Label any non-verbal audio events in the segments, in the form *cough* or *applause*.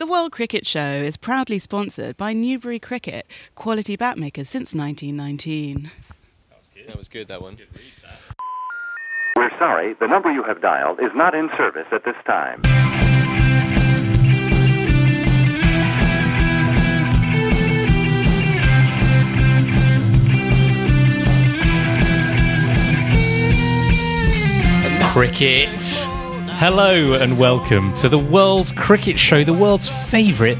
The World Cricket Show is proudly sponsored by Newbury Cricket, quality bat makers since 1919. That was good, that one. We're sorry, the number you have dialed is not in service at this time. Cricket. Hello and welcome to the World Cricket Show, the world's favourite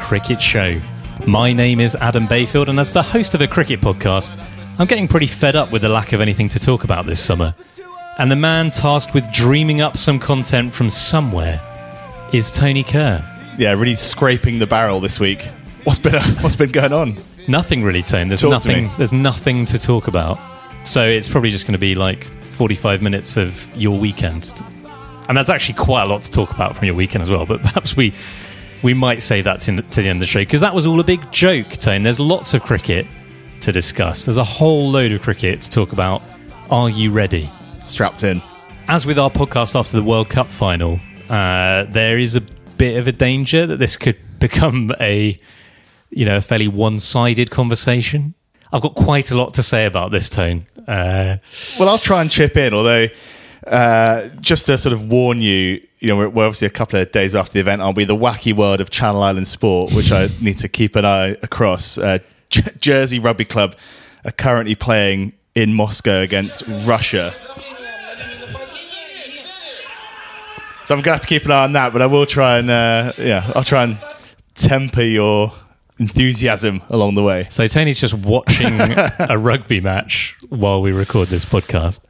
cricket show. My name is Adam Bayfield, and as the host of a cricket podcast, I'm getting pretty fed up with the lack of anything to talk about this summer. And the man tasked with dreaming up some content from somewhere is Tony Kerr. Yeah, really scraping the barrel this week. What's been *laughs* what's been going on? Nothing really, Tony. There's Talk nothing. There's nothing to talk about. So it's probably just going to be like 45 minutes of your weekend, and that's actually quite a lot to talk about from your weekend as well. But *laughs* perhaps we we might say that to, to the end of the show because that was all a big joke, Tony. There's lots of cricket to discuss. There's a whole load of cricket to talk about. Are you ready? Strapped in. As with our podcast after the World Cup final, uh, there is a bit of a danger that this could *laughs* become a you know a fairly one-sided conversation. I've got quite a lot to say about this tone. Uh, Well, I'll try and chip in, although uh, just to sort of warn you, you know, we're, we're obviously a couple of days after the event, aren't we? The wacky world of Channel Island sport, which I need to keep an eye across. Uh, J- Jersey Rugby Club are currently playing in Moscow against Russia. So I'm going to have to keep an eye on that, but I will try and, uh, yeah, I'll try and temper your enthusiasm along the way. so Tony's just watching *laughs* a rugby match while we record this podcast,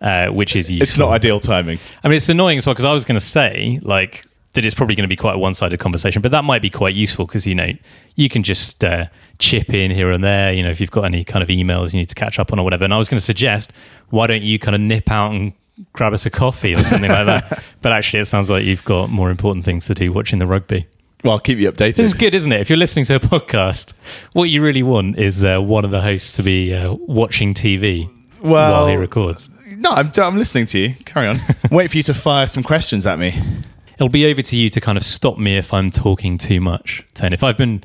uh, which is useful. It's not ideal timing. I mean, it's annoying as well because I was going to say like that it's probably going to be quite a one-sided conversation, but that might be quite useful because you know you can just uh, chip in here and there. You know, if you've got any kind of emails you need to catch up on or whatever. And I was going to suggest why don't you kind of nip out and grab us a coffee or something like that. *laughs* But actually, it sounds like you've got more important things to do watching the rugby. Well, I'll keep you updated. This is good, isn't it? If you're listening to a podcast, what you really want is uh, one of the hosts to be uh, watching TV Well- while he records. No, I'm, I'm listening to you. Carry on. *laughs* Wait for you to fire some questions at me. it'll be over to you to kind of stop me if I'm talking too much. Ten. If I've been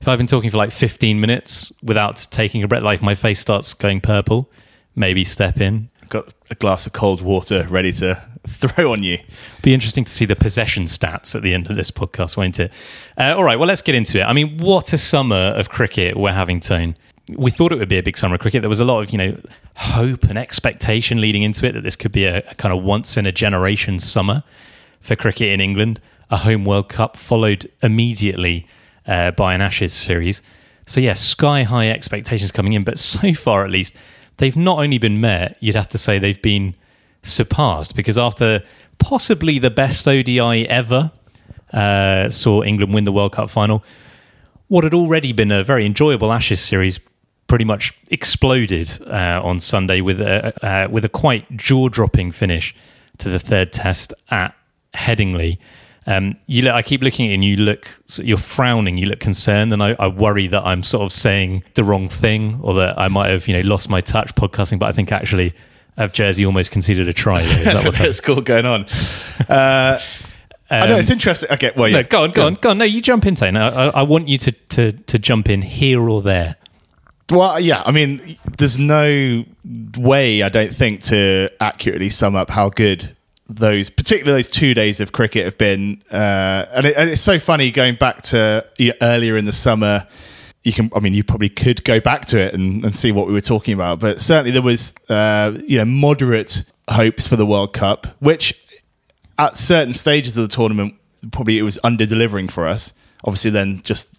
if I've been talking for like 15 minutes without taking a breath, like my face starts going purple, maybe step in. Got a glass of cold water ready to *laughs* throw on you. Be interesting to see the possession stats at the end of this podcast, won't it? Uh, all right, well, let's get into it. I mean, what a summer of cricket we're having, Tone. We thought it would be a big summer of cricket. There was a lot of, you know, hope and expectation leading into it that this could be a, a kind of once in a generation summer for cricket in England. A home World Cup followed immediately uh, by an Ashes series. So, yeah, sky high expectations coming in, but so far at least, they've not only been met, you'd have to say they've been surpassed because after possibly the best ODI ever uh, saw England win the World Cup final, what had already been a very enjoyable Ashes series pretty much exploded uh, on Sunday with a uh, with a quite jaw dropping finish to the third Test at Headingley. Um, you look, I keep looking at you and you look, so you're frowning, you look concerned, and I, I worry that I'm sort of saying the wrong thing or that I might have, you know, lost my touch podcasting. But I think actually, have Jersey almost conceded a try. there. Is that what's *laughs* cool going on. Uh, I know it's interesting. Okay, well, yeah. No, go on, go on, go on. No, you jump in, Tane. I, I, I want you to, to, to jump in here or there. Well, yeah. I mean, there's no way I don't think to accurately sum up how good those, particularly those two days of cricket, have been. Uh, and, it, and it's so funny going back to you know, earlier in the summer. You can, I mean, you probably could go back to it and, and see what we were talking about, but certainly there was, uh, you know, moderate hopes for the World Cup, which at certain stages of the tournament, probably it was under delivering for us. Obviously, then just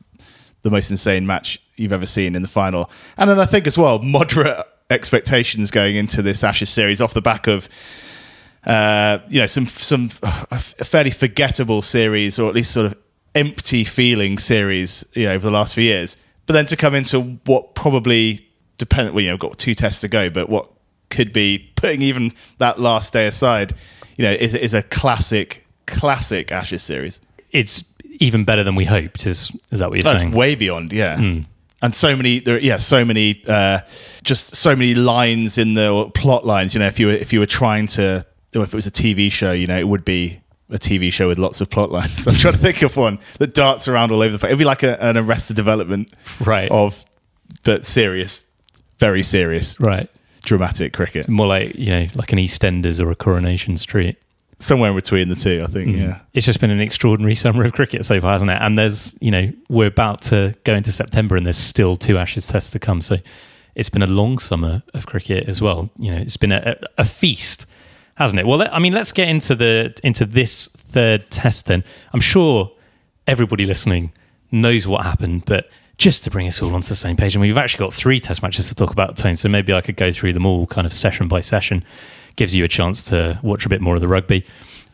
the most insane match you've ever seen in the final. And then I think as well, moderate expectations going into this Ashes series off the back of uh, you know, some some a fairly forgettable series, or at least sort of empty feeling series, you know, over the last few years. But then to come into what probably depend, well, you know, got two tests to go, but what could be putting even that last day aside, you know, is, is a classic, classic Ashes series. It's even better than we hoped. Is is that what you're That's saying? way beyond, yeah. And so many, there, yeah, so many, uh, just so many lines in the plot lines. You know, if you were if you were trying to, if it was a TV show, you know, it would be a TV show with lots of plot lines. *laughs* I'm trying to think of one that darts around all over the place. It'd be like a, an Arrested Development, Right. Of but serious, very serious, right. dramatic cricket. More like you know, like an EastEnders or a Coronation Street. Somewhere in between the two, I think. Mm. Yeah. It's just been an extraordinary *laughs* summer of cricket so far, hasn't it? And there's, you know, we're about to go into September and there's still two Ashes tests to come. So it's been a long summer of cricket as well. You know, it's been a, a feast, hasn't it? Well, I mean, let's get into the into this third test then. I'm sure everybody listening knows what happened, but just to bring us all onto the same page, and we've actually got three test matches to talk about, Tone. So maybe I could go through them all kind of session by session. Gives you a chance to watch a bit more of the rugby.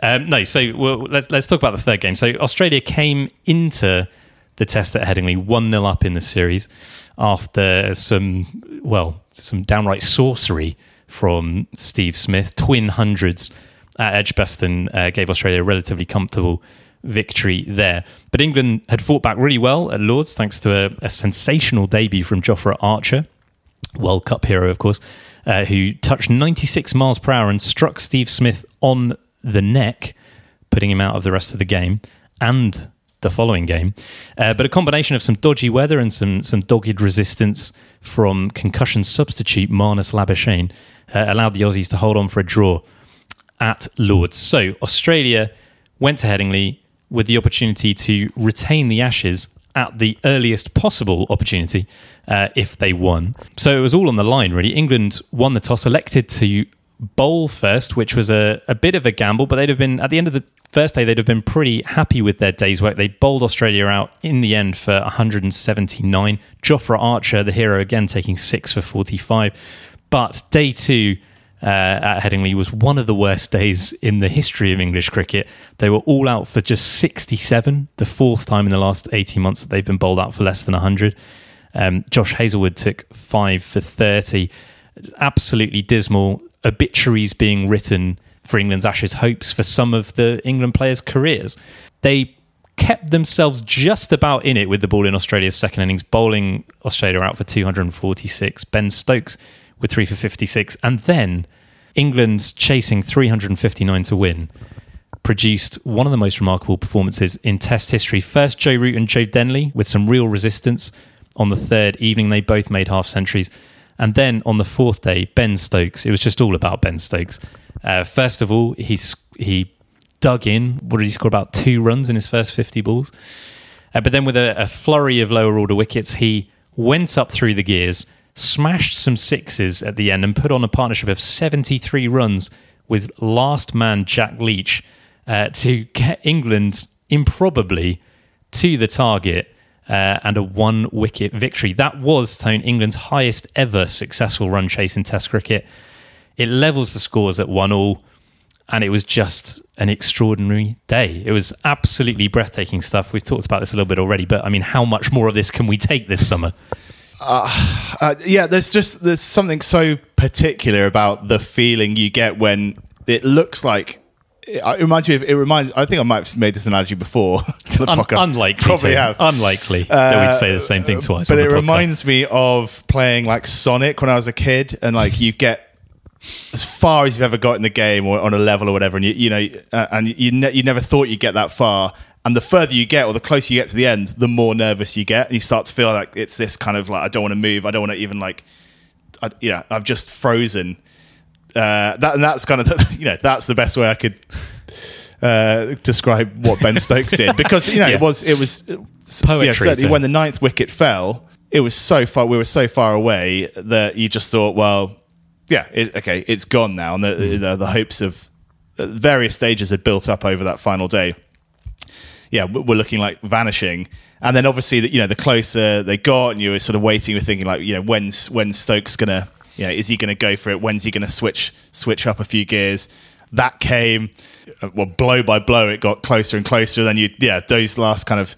Um, no, so well, let's let's talk about the third game. So Australia came into the test at Headingley one 0 up in the series after some well some downright sorcery from Steve Smith. Twin hundreds at Edgbaston uh, gave Australia a relatively comfortable victory there. But England had fought back really well at Lords thanks to a, a sensational debut from Jofra Archer. World Cup hero, of course, uh, who touched 96 miles per hour and struck Steve Smith on the neck, putting him out of the rest of the game and the following game. Uh, but a combination of some dodgy weather and some some dogged resistance from concussion substitute Marnus Labuschagne uh, allowed the Aussies to hold on for a draw at Lords. So Australia went to Headingley with the opportunity to retain the Ashes at the earliest possible opportunity uh, if they won. So it was all on the line, really. England won the toss, elected to bowl first, which was a, a bit of a gamble, but they'd have been, at the end of the first day, they'd have been pretty happy with their day's work. They bowled Australia out in the end for 179. Jofra Archer, the hero, again taking six for 45. But day two, uh, at Headingley was one of the worst days in the history of English cricket. They were all out for just 67, the fourth time in the last 18 months that they've been bowled out for less than 100. Um, Josh Hazlewood took five for 30. Absolutely dismal. Obituaries being written for England's Ashes hopes for some of the England players' careers. They kept themselves just about in it with the ball in Australia's second innings, bowling Australia out for 246. Ben Stokes with three for 56. And then England chasing 359 to win produced one of the most remarkable performances in Test history. First, Joe Root and Joe Denly with some real resistance on the third evening. They both made half centuries. And then on the fourth day, Ben Stokes. It was just all about Ben Stokes. Uh, first of all, he's, he dug in. What did he score? About two runs in his first 50 balls. Uh, but then with a, a flurry of lower order wickets, he went up through the gears, smashed some sixes at the end, and put on a partnership of 73 runs with last man Jack Leach uh, to get England improbably to the target uh, and a one wicket victory. That was Tone England's highest ever successful run chase in Test cricket. It levels the scores at one all, and it was just an extraordinary day. It was absolutely breathtaking stuff. We've talked about this a little bit already, but I mean, how much more of this can we take this summer? *sighs* Uh, yeah, there's just there's something so particular about the feeling you get when it looks like. It reminds me of. It reminds. I think I might have made this analogy before. *laughs* Un- unlikely, probably have. unlikely that we'd say the same thing twice. But it podcast. reminds me of playing like Sonic when I was a kid, and like you get as far as you've ever got in the game or on a level or whatever, and you you know, uh, and you ne- you never thought you'd get that far. And the further you get, or the closer you get to the end, the more nervous you get, and you start to feel like it's this kind of like I don't want to move, I don't want to even like, I, yeah, I've just frozen. Uh, that and that's kind of the, *laughs* you know that's the best way I could uh, describe what Ben *laughs* Stokes did because you know Yeah. it was it was Poetry, Yeah, certainly so- when the ninth wicket fell, it was so far. We were so far away that you just thought, well, yeah, it, okay, it's gone now, and the, the, the hopes of uh, various stages had built up over that final day. Yeah, were looking like vanishing, and then obviously, that you know, the closer they got, and you were sort of waiting, you were thinking like, you know, when's when Stokes gonna, you know, is he gonna go for it? When's he gonna switch switch up a few gears? that came, uh, well, blow by blow, it got closer and closer. Then you, yeah, those last kind of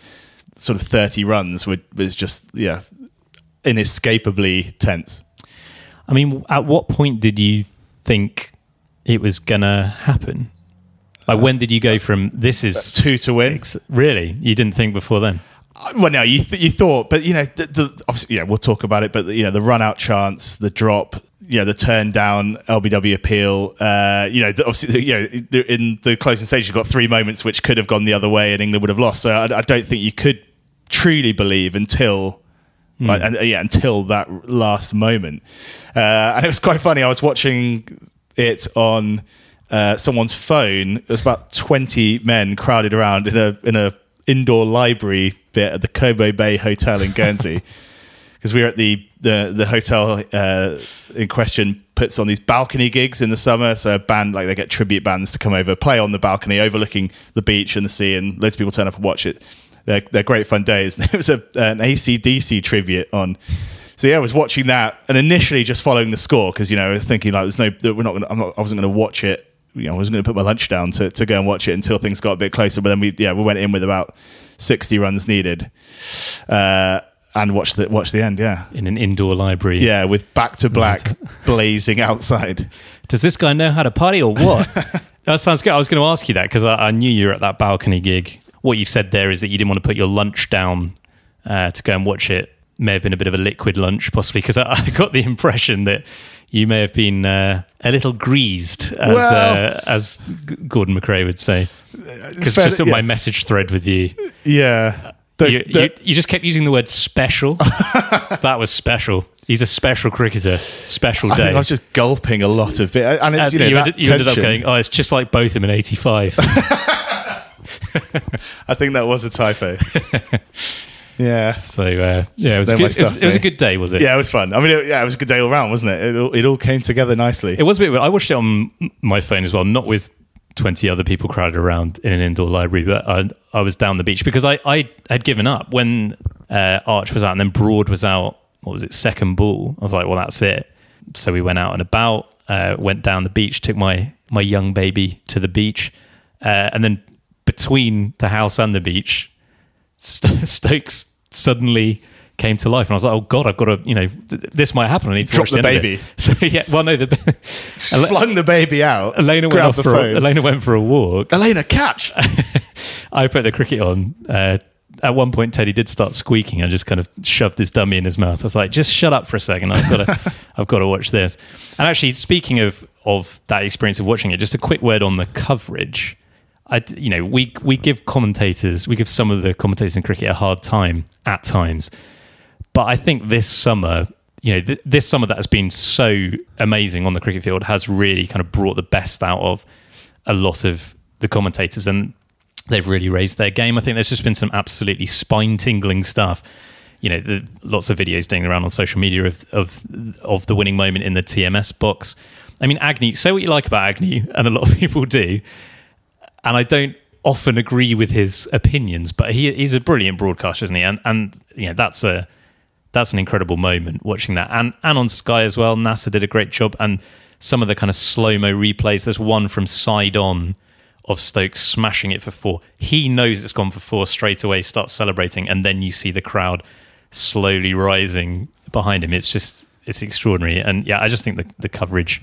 sort of 30 runs would, was just, yeah, inescapably tense. I mean, at what point did you think it was gonna happen? Like, when did you go from this is Two to win. ex- really? You didn't think before then? Well, no, you th- you thought, but you know, the, the obviously, yeah, we'll talk about it. But you know, the run out chance, the drop, you know, the turn down, LBW appeal. Uh, you know, the, obviously, the, you know, in the closing stage, you've got three moments which could have gone the other way, and England would have lost. So I, I don't think you could truly believe until. Like, and, uh, yeah, until that last moment, uh, and it was quite funny. I was watching it on uh, someone's phone. There's about twenty men crowded around in a in a indoor library bit at the Cobo Bay Hotel in Guernsey. *laughs* Because we were at the the the hotel uh, in question puts on these balcony gigs in the summer. So a band like they get tribute bands to come over, play on the balcony overlooking the beach and the sea, and loads of people turn up and watch it. They're, they're great fun days. *laughs* There was a, an ACDC tribute on. So yeah, I was watching that and initially just following the score because you know thinking like there's no we're not gonna I'm not I wasn't going to watch it. You know I wasn't going to put my lunch down to, to go and watch it until things got a bit closer. But then we yeah we went in with about sixty runs needed, uh, and watched the watched the end. Yeah, In an indoor library? yeah, with back to black *laughs* blazing outside. Does this guy know how to party or what? *laughs* that sounds good. I was going to ask you that because I, I knew you were at that balcony gig. What you've said there is that you didn't want to put your lunch down uh, to go and watch it. May have been a bit of a liquid lunch, possibly, because I, *laughs* I got the impression that you may have been uh, a little greased, as Well- uh, as Gordon McRae would say. Because just that- on my message thread with you, Yeah. The- you, the- you, you just kept using the word special. *laughs* that was special. He's a special cricketer. Special I, day. think I was just gulping a lot of bit, and it's you know you, ended, you ended up going, oh, it's just like Botham in 85. *laughs* I think that was a typo. *laughs* yeah. so, uh, yeah, it was, Know good. my It, was, stuff, it was a mate. good day, was it? Yeah, it was fun. I mean, it, yeah, it was a good day all round, wasn't it? It, all- it all came together nicely. It was a bit weird. I watched it on my phone as well, not with 20 other people crowded around in an indoor library, but I, I was down the beach because I, I had given up when uh, Arch was out and then Broad was out. What was it? Second ball. I was like, well, that's it. So we went out and about, uh, went down the beach, took my, my young baby to the beach. Uh, and then between the house and the beach, St- *laughs* Stokes suddenly came to life, and I was like, "Oh God, I've got to, you know, th- this might happen. I need to Drop watch the end baby. *laughs* So yeah, well, no, the Ele- *laughs* Flung the baby out. Elena went off the for a, phone. Elena went for a walk. Elena, catch! I put the cricket on. Uh, at one point, Teddy did start squeaking. I just kind of shoved his dummy in his mouth. I was like, "Just shut up for a second. I've got to, I've got to watch this." And actually, speaking of of that experience of watching it, just a quick word on the coverage. I, you know, we we give commentators, we give some of the commentators in cricket a hard time at times, but I think this summer, you know, th- this summer that has been so amazing on the cricket field has really kind of brought the best out of a lot of the commentators, and they've really raised their game. I think there's just been some absolutely spine tingling stuff. You know, the, lots of videos doing around on social media of, of of the winning moment in the TMS box. I mean, Agnew. Say what you like about Agnew, and a lot of *laughs* people do, and I don't often agree with his opinions, but he, he's a brilliant broadcaster, isn't he? And and know, that's a that's an incredible moment watching that. And and on Sky as well, Nasser did a great job. And some of the kind of slow mo replays. There's one from side on of Stokes smashing it for four. He knows it's gone for four straight away, starts celebrating, and then you see the crowd slowly rising behind him. It's just it's extraordinary. And yeah, I just think the, the coverage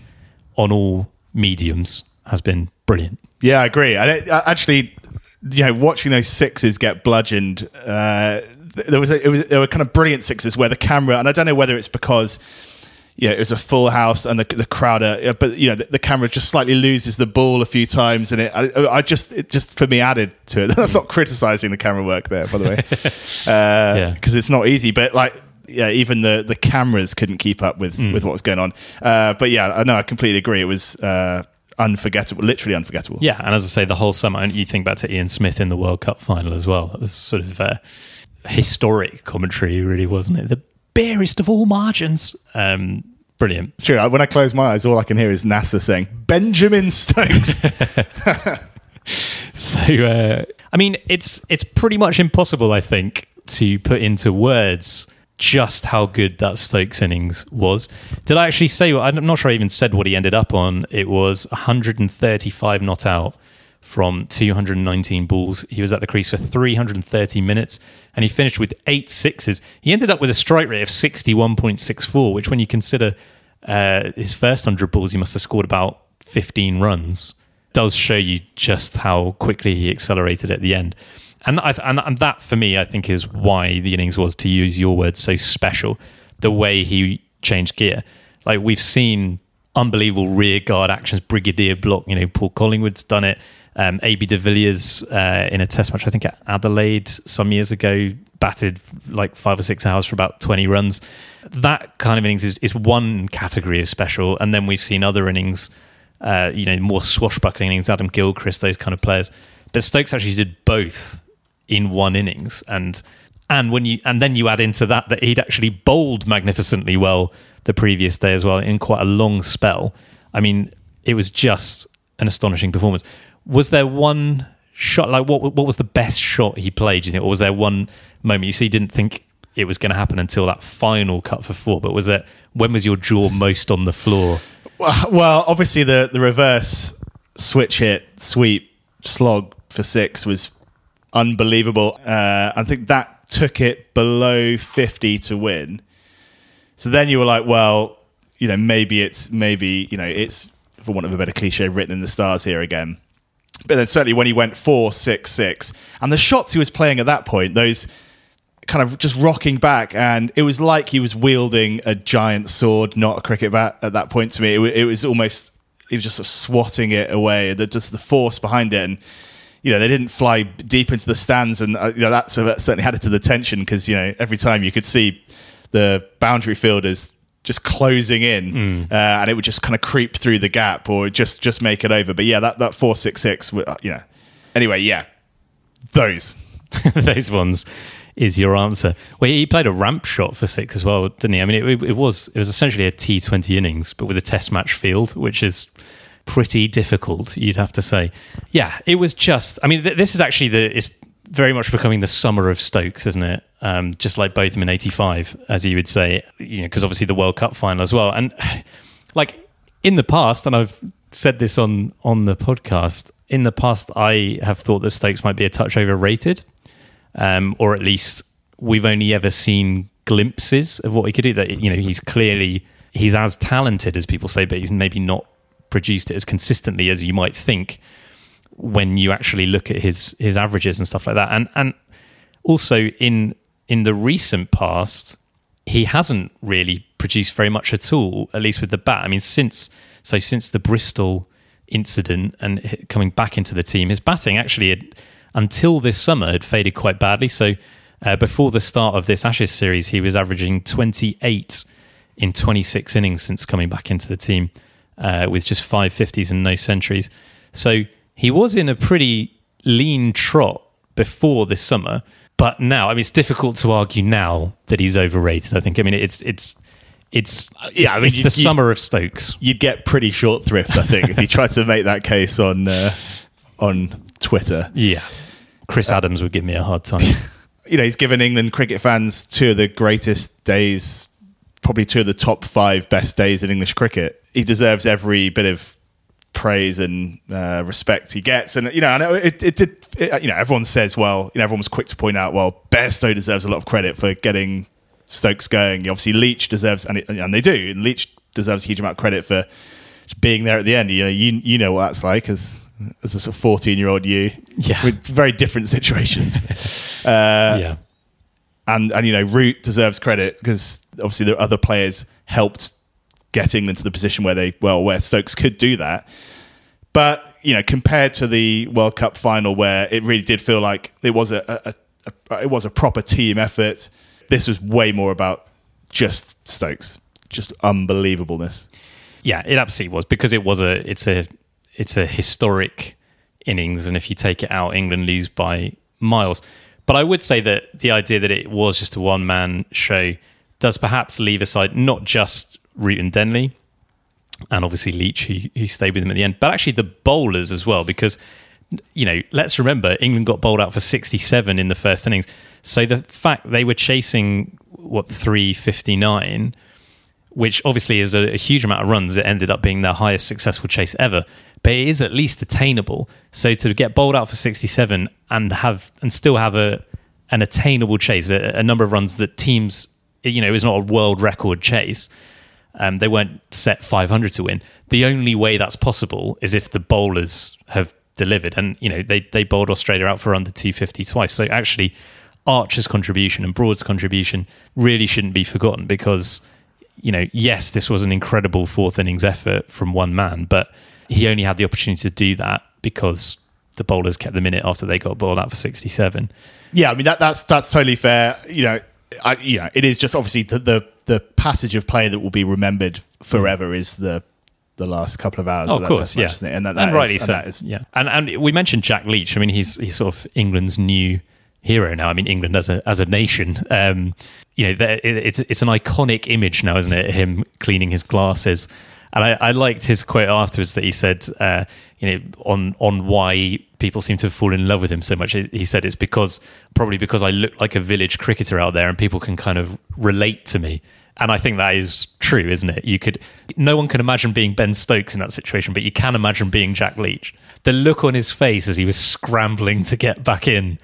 on all mediums has been brilliant. Yeah, I agree. And it, uh, actually, you know, watching those sixes get bludgeoned, uh, there was, a, it was there were kind of brilliant sixes where the camera, and I don't know whether it's because. Yeah, it was a full house, and the the crowd are, but you know, the, the camera just slightly loses the ball a few times, and it, I, I just, it just for me added to it. *laughs* That's not criticizing the camera work there, by the way, *laughs* Yeah. because it's not easy. But like, yeah, even the the cameras couldn't keep up with with what was going on. Uh, but yeah, I know, I completely agree. It was uh, unforgettable, literally unforgettable. Yeah, and as I say, the whole summer, and you think back to Ian Smith in the World Cup final as well. It was sort of uh, historic commentary, really, wasn't it? The barest of all margins. Um, brilliant. It's true. When I close my eyes, all I can hear is Nasser saying Benjamin Stokes. *laughs* So, uh, I mean, it's it's pretty much impossible, I think, to put into words just how good that Stokes innings was. Did I actually say? I'm not sure I even said what he ended up on. It was 135 not out from 219 balls. He was at the crease for 330 minutes and he finished with eight sixes. He ended up with a strike rate of 61.64, which, when you consider uh, his first 100 balls, he must have scored about 15 runs, does show you just how quickly he accelerated at the end. And, I, and, and that, for me, I think is why the innings was, to use your words, so special. The way he changed gear. Like we've seen unbelievable rear guard actions, brigadier block. You know, Paul Collingwood's done it. Um, AB de Villiers uh, in a test match, I think at Adelaide some years ago, batted like five or six hours for about 20 runs. That kind of innings is, is one category of special. And then we've seen other innings, uh, you know, more swashbuckling innings, Adam Gilchrist, those kind of players. But Stokes actually did both in one innings. And and when you and then you add into that that he'd actually bowled magnificently well the previous day as well in quite a long spell. I mean, it was just an astonishing performance was there one shot like what what was the best shot he played? Do you think, or was there one moment you see didn't think it was going to happen until that final cut for four? But was that when was your jaw most on the floor? *laughs* Well, obviously the the reverse switch hit sweep slog for six was unbelievable. Uh, I think that took it below fifty to win. So then you were like, well, you know, maybe it's maybe you know it's for want of a better cliche written in the stars here again. But then certainly when he went four six six, and the shots he was playing at that point, those kind of just rocking back, and it was like he was wielding a giant sword, not a cricket bat. At that point, to me, it, it was almost he was just sort of swatting it away. The, just the force behind it, and you know they didn't fly deep into the stands, and uh, you know that, so that certainly added to the tension because you know every time you could see the boundary fielders just closing in, mm. uh, and it would just kind of creep through the gap or just just make it over. But yeah, that that four six six, uh, you know. Anyway, yeah, those *laughs* those ones is your answer. Well, he played a ramp shot for six as well, didn't he? I mean, it, it was it was essentially a T Twenty innings, but with a Test match field, which is pretty difficult, you'd have to say. Yeah, it was just. I mean, th- this is actually the it's very much becoming the summer of Stokes, isn't it? Um, just like both Botham in '85, as you would say, you know, because obviously the World Cup final as well. And *sighs* like in the past, and I've said this on on the podcast. In the past, I have thought that Stokes might be a touch overrated, um, or at least we've only ever seen glimpses of what he could do. That you know, he's clearly he's as talented as people say, but he's maybe not produced it as consistently as you might think when you actually look at his his averages and stuff like that. And and also in in the recent past, he hasn't really produced very much at all, at least with the bat. I mean, since so since the Bristol incident and coming back into the team, his batting actually had, until this summer had faded quite badly. So uh, before the start of this Ashes series, he was averaging 28 in 26 innings since coming back into the team, uh, with just five fifties and no centuries. So he was in a pretty lean trot before this summer, but now, I mean, it's difficult to argue now that he's overrated. I think. I mean, it's it's it's yeah. I mean, it's the summer of Stokes. You'd get pretty short thrift, I think, if you tried to make that case on uh, on Twitter. Yeah, Chris uh, Adams would give me a hard time. *laughs* you know, he's given England cricket fans two of the greatest days, probably two of the top five best days in English cricket. He deserves every bit of praise and uh, respect he gets. And you know, and it, it did. It, you know, everyone says, well, you know, everyone was quick to point out, well, Bairstow deserves a lot of credit for getting Stokes going. Obviously, Leach deserves, and, it, and they do. And Leach deserves a huge amount of credit for being there at the end. You know, you you know what that's like as as a sort of fourteen year old you. Yeah, with very different situations. *laughs* uh, yeah. And, and you know Root deserves credit because obviously the other players helped getting into the position where they well where Stokes could do that. But you know, compared to the World Cup final where it really did feel like it was a, a, a, it was a proper team effort, this was way more about just Stokes, just unbelievableness. Yeah, it absolutely was because it was a it's a it's a historic innings, and if you take it out, England lose by miles. But I would say that the idea that it was just a one man show does perhaps leave aside not just Root and Denly, and obviously Leach, who, who stayed with him at the end, but actually the bowlers as well, because you know, let's remember England got bowled out for 67 in the first innings. So the fact they were chasing what three fifty nine, which obviously is a, a huge amount of runs. It ended up being their highest successful chase ever, but it is at least attainable. So to get bowled out for sixty seven and have and still have a an attainable chase, a, a number of runs that teams, you know, was not a world record chase. Um, they weren't set 500 to win. The only way that's possible is if the bowlers have delivered, and you know they they bowled Australia out for under 250 twice. So actually, Archer's contribution and Broad's contribution really shouldn't be forgotten because you know yes, this was an incredible fourth innings effort from one man, but he only had the opportunity to do that because the bowlers kept them in it after they got bowled out for 67. Yeah, I mean that that's that's totally fair. You know, I, you know, it is just obviously the, the the passage of play that will be remembered forever is the the last couple of hours. Oh, of course, yeah, match, isn't it? and that, and that rightly so. and that is- yeah, and and we mentioned Jack Leach. I mean, he's he's sort of England's new hero now. I mean, England as a as a nation. Um, you know, it's it's an iconic image now, isn't it? Him cleaning his glasses. And I, I liked his quote afterwards that he said, uh, you know, on on why people seem to have fallen in love with him so much. He said it's because probably because I look like a village cricketer out there, and people can kind of relate to me. And I think that is true, isn't it? You could, no one can imagine being Ben Stokes in that situation, but you can imagine being Jack Leach. The look on his face as he was scrambling to get back in,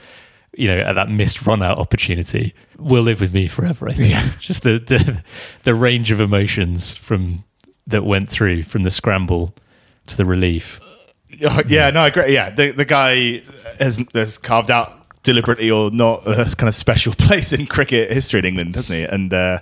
you know, at that missed run out opportunity will live with me forever. I think. Just the, the the range of emotions from that went through from the scramble to the relief. Oh, yeah, no, I agree. Yeah, the the guy has has carved out deliberately or not a kind of special *laughs* place in cricket history in England, doesn't he? And uh,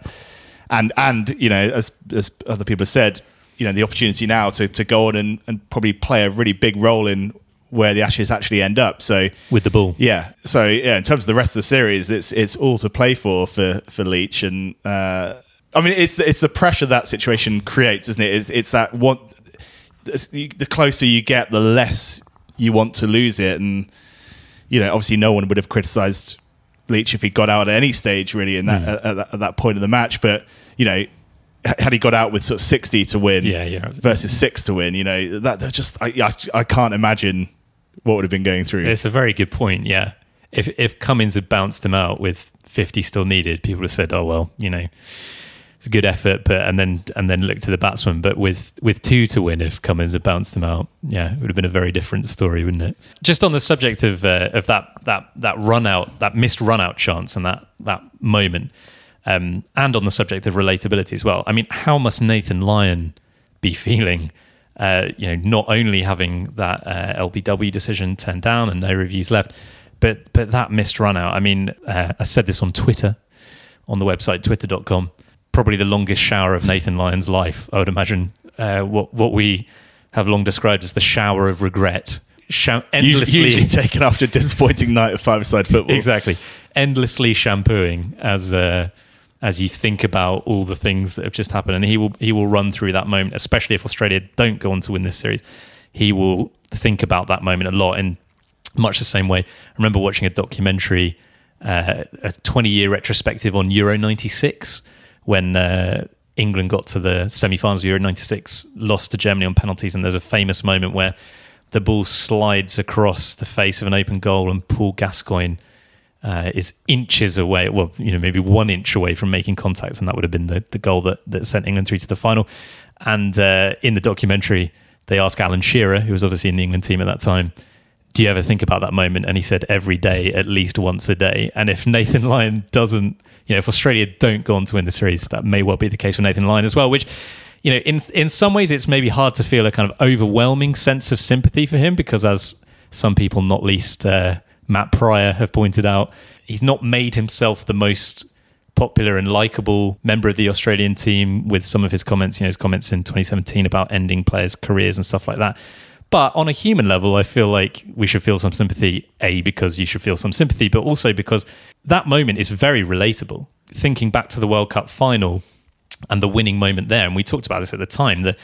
and and you know, as as other people have said, you know, the opportunity now to to go on and, and probably play a really big role in where the Ashes actually end up. So With the ball. yeah, so yeah, in terms of the rest of the series, it's it's all to play for for for Leach, and uh, I mean, it's the, it's the pressure that situation creates, isn't it? It's it's that one. the closer you get, the less you want to lose it, and you know, obviously, no one would have criticised Leach if he got out at any stage, really, in that, Hmm. at, at that at that point of the match. But you know, had he got out with sort of sixty to win, Yeah, yeah. versus six to win, you know, that that just I, I I can't imagine what would have been going through. It's a very good point. Yeah, if if Cummins had bounced him out with fifty still needed, people would have said, "Oh well, you know, it's a good effort," but and then and then look to the batsman. But with with two to win, if Cummins had bounced him out, yeah, it would have been a very different story, wouldn't it? Just on the subject of uh, of that that that run out, that missed run out chance, and that that moment, um, and on the subject of relatability as well. I mean, how must Nathan Lyon be *laughs* feeling? Uh, you know, not only having that uh, LBW decision turned down and no reviews left, but but that missed run out. I mean, uh, I said this on Twitter, on the website twitter.com. Probably the longest shower of Nathan Lyon's life. I would imagine uh, what what we have long described as the shower of regret. Shou- endlessly, usually *laughs* taken after a disappointing night of five-a-side football. exactly endlessly shampooing as uh, as you think about all the things that have just happened and he will he will run through that moment especially if Australia don't go on to win this series he will think about that moment a lot in much the same way I remember watching a documentary uh, a 20 year retrospective on Euro 96 when uh, England got to the semi-finals Euro 96 lost to Germany on penalties and there's a famous moment where the ball slides across the face of an open goal and Paul Gascoigne uh, is inches away, well, you know, maybe one inch away from making contact, and that would have been the, the goal that, that sent England through to the final. And uh, in the documentary, they ask Alan Shearer, who was obviously in the England team at that time, do you ever think about that moment? And he said, every day, at least once a day. And if Nathan Lyon doesn't, you know, if Australia don't go on to win the series, that may well be the case for Nathan Lyon as well, which, you know, in, in some ways, it's maybe hard to feel a kind of overwhelming sense of sympathy for him because, as some people, not least uh, Matt Prior, have pointed out, he's not made himself the most popular and likable member of the Australian team with some of his comments, you know, his comments in 2017 about ending players' careers and stuff like that. But on a human level, I feel like we should feel some sympathy, A, because you should feel some sympathy, but also because that moment is very relatable. Thinking back to the World Cup final and the winning moment there, and we talked about this at the time, that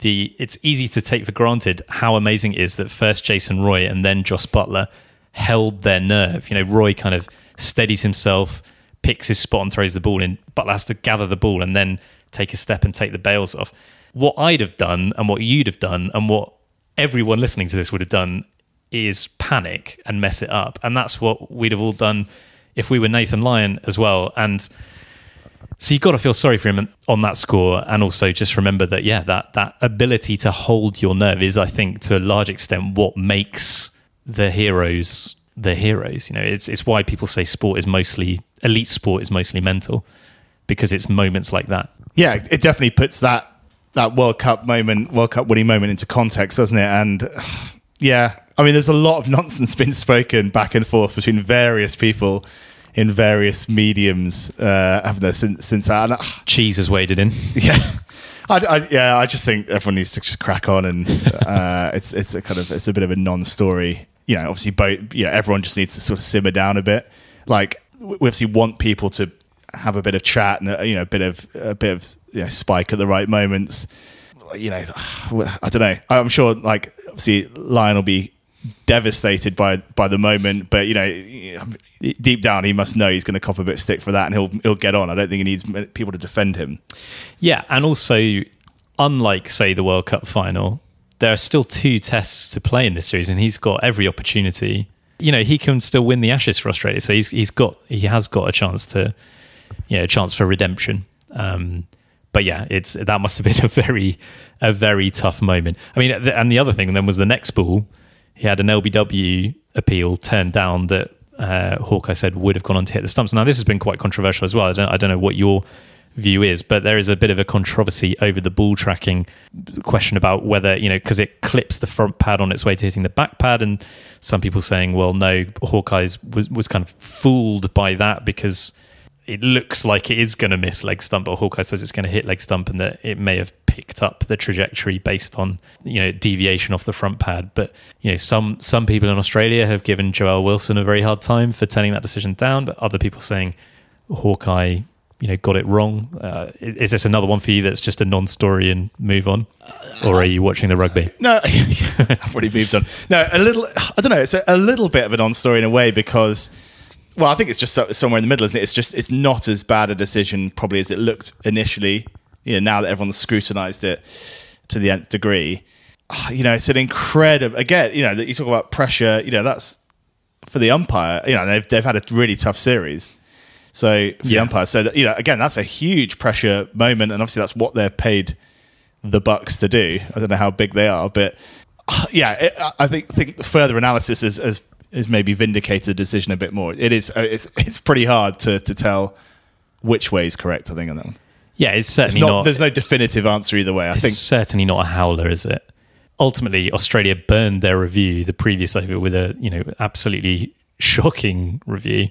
the it's easy to take for granted how amazing it is that first Jason Roy and then Jos Buttler held their nerve. You know, Roy kind of steadies himself, picks his spot and throws the ball in. Buttler has to gather the ball and then take a step and take the bails off. What I'd have done and what you'd have done and what everyone listening to this would have done is panic and mess it up. And that's what we'd have all done if we were Nathan Lyon as well. And So you've got to feel sorry for him on that score, and also just remember that yeah, that that ability to hold your nerve is, I think, to a large extent, what makes the heroes the heroes. You know, it's it's why people say sport is mostly elite sport is mostly mental because it's moments like that. Yeah, it definitely puts that that World Cup moment, World Cup winning moment into context, doesn't it? And yeah, I mean, there's a lot of *laughs* nonsense been spoken back and forth between various people in various mediums, uh, haven't there, since, since that? And, uh, Cheese has waded in. *laughs* Yeah. I, I, yeah, I just think everyone needs to just crack on, and uh, *laughs* it's it's a kind of it's a bit of a non-story. You know, obviously, both yeah, everyone just needs to sort of simmer down a bit. Like we obviously want people to have a bit of chat and a, you know a bit of a bit of you know, spike at the right moments. You know, *sighs* I don't know. I'm sure like obviously Lyon will be devastated by by the moment, but you know, deep down he must know he's going to cop a bit of stick for that, and he'll he'll get on. I don't think he needs people to defend him. Yeah, and also, unlike say the World Cup final, there are still two tests to play in this series, and he's got every opportunity. You know, he can still win the Ashes for Australia, so he's he's got he has got a chance to, you know, a chance for redemption. Um, but yeah, it's that must have been *laughs* a very a very tough moment. I mean, and the other thing then was the next ball. He had an LBW appeal turned down that uh, Hawkeye said would have gone on to hit the stumps. Now this has been quite controversial as well. I don't I don't know what your view is, but there is a bit of a controversy over the ball tracking question about whether, you know, because it clips the front pad on its way to hitting the back pad. And some people saying, well, no, Hawkeye's was, was kind of fooled by that because it looks like it is going to miss leg stump, but Hawkeye says it's going to hit leg stump and that it may have picked up the trajectory based on you know deviation off the front pad. But you know some some people in Australia have given Joel Wilson a very hard time for turning that decision down, but other people saying Hawkeye you know got it wrong. Uh, is this another one for you that's just a non-story and move on, or are you watching the rugby? No, *laughs* I've already moved on. No, a little. I don't know. It's a, a little bit of a non-story in a way because well, I think it's just somewhere in the middle, isn't it? It's just it's not as bad a decision probably as it looked initially. You know, now that everyone's scrutinised it to the nth degree, ah, you know, it's an incredible. Again, you know, that you talk about pressure. You know, that's for the umpire. You know, they've they've had a really tough series. So for yeah. the umpire, so that, you know, again, that's a huge pressure moment, and obviously that's what they're paid the bucks to do. I don't know how big they are, but ah, yeah, it, I think think further analysis is, is is maybe vindicated the decision a bit more. It is uh, it's it's pretty hard to to tell which way is correct. I think on that one. Yeah, it's certainly it's not, not, There's no definitive answer either way. I it's think certainly not a howler, is it? Ultimately, Australia burned their review the previous over with a you know absolutely shocking review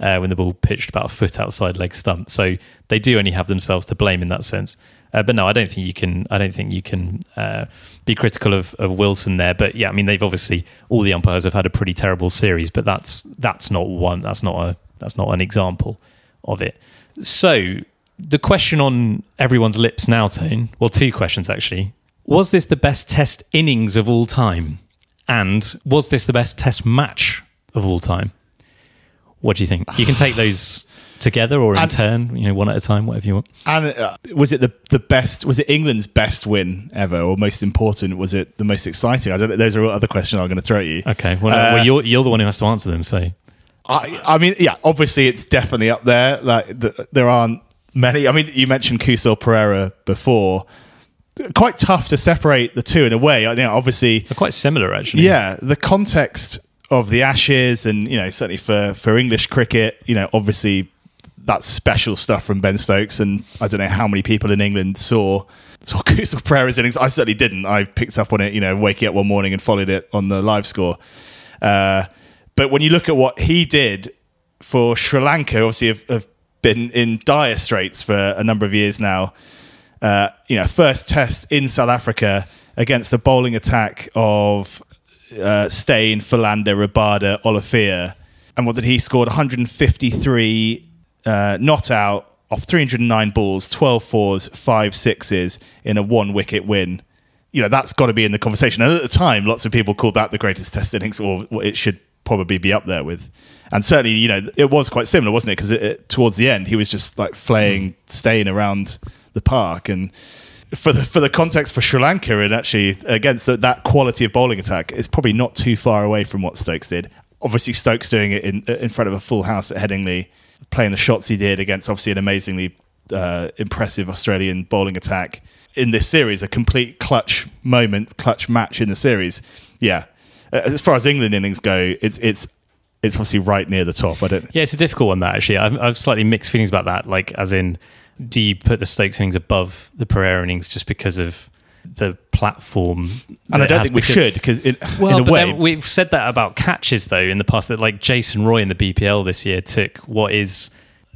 uh, when the ball pitched about a foot outside leg stump. So they do only have themselves to blame in that sense. Uh, but no, I don't think you can. I don't think you can uh, be critical of, of Wilson there. But yeah, I mean, they've obviously all the umpires have had a pretty terrible series, but that's that's not one. That's not a that's not an example of it. So the question on everyone's lips now, Tone. Well, two questions actually. Was this the best Test innings of all time? And was this the best Test match of all time? What do you think? You can take those together or in and, turn, you know, one at a time, whatever you want. And uh, was it the the best? Was it England's best win ever, or most important? Was it the most exciting? I don't. know. Those are all other questions I'm going to throw at you. Okay, well, uh, well, you're you're the one who has to answer them. So, I I mean, yeah, obviously it's definitely up there. Like the, there aren't many. I mean, you mentioned Kusal Perera before. Quite tough to separate the two in a way. I you know obviously they're quite similar actually. Yeah, the context of the Ashes, and you know certainly for for English cricket, you know obviously that's special stuff from Ben Stokes, and I don't know how many people in England saw saw *laughs* Kusal Perera's innings. I certainly didn't. I picked up on it, you know, waking up one morning and followed it on the live score. Uh, but when you look at what he did for Sri Lanka, obviously have, have been in dire straits for a number of years now. Uh, you know, first test in South Africa against the bowling attack of uh, Steyn, Philander, Rabada, Olivier. And what did he scored? 153 uh, not out off 309 balls, 12 fours, five sixes in a one wicket win. You know, that's got to be in the conversation. And at the time, lots of people called that the greatest test innings, or it should probably be up there with. And certainly, you know, it was quite similar, wasn't it? Because towards the end, he was just like flaying, mm. staying around the park. And for the for the context for Sri Lanka and actually against the, that quality of bowling attack, it's probably not too far away from what Stokes did. Obviously, Stokes doing it in in front of a full house at Headingley playing the shots he did against obviously an amazingly uh, impressive Australian bowling attack in this series, a complete clutch moment, clutch match in the series. Yeah, Uh, as far as England innings go, it's it's it's obviously right near the top. I don't. Yeah, it's a difficult one that actually. I've, I've slightly mixed feelings about that. Like, as in, do you put the Stokes innings above the Pereira innings just because of the platform? And I don't think we should because in, Well, in a but way, we've said that about catches though in the past that like Jason Roy in the BPL this year took what is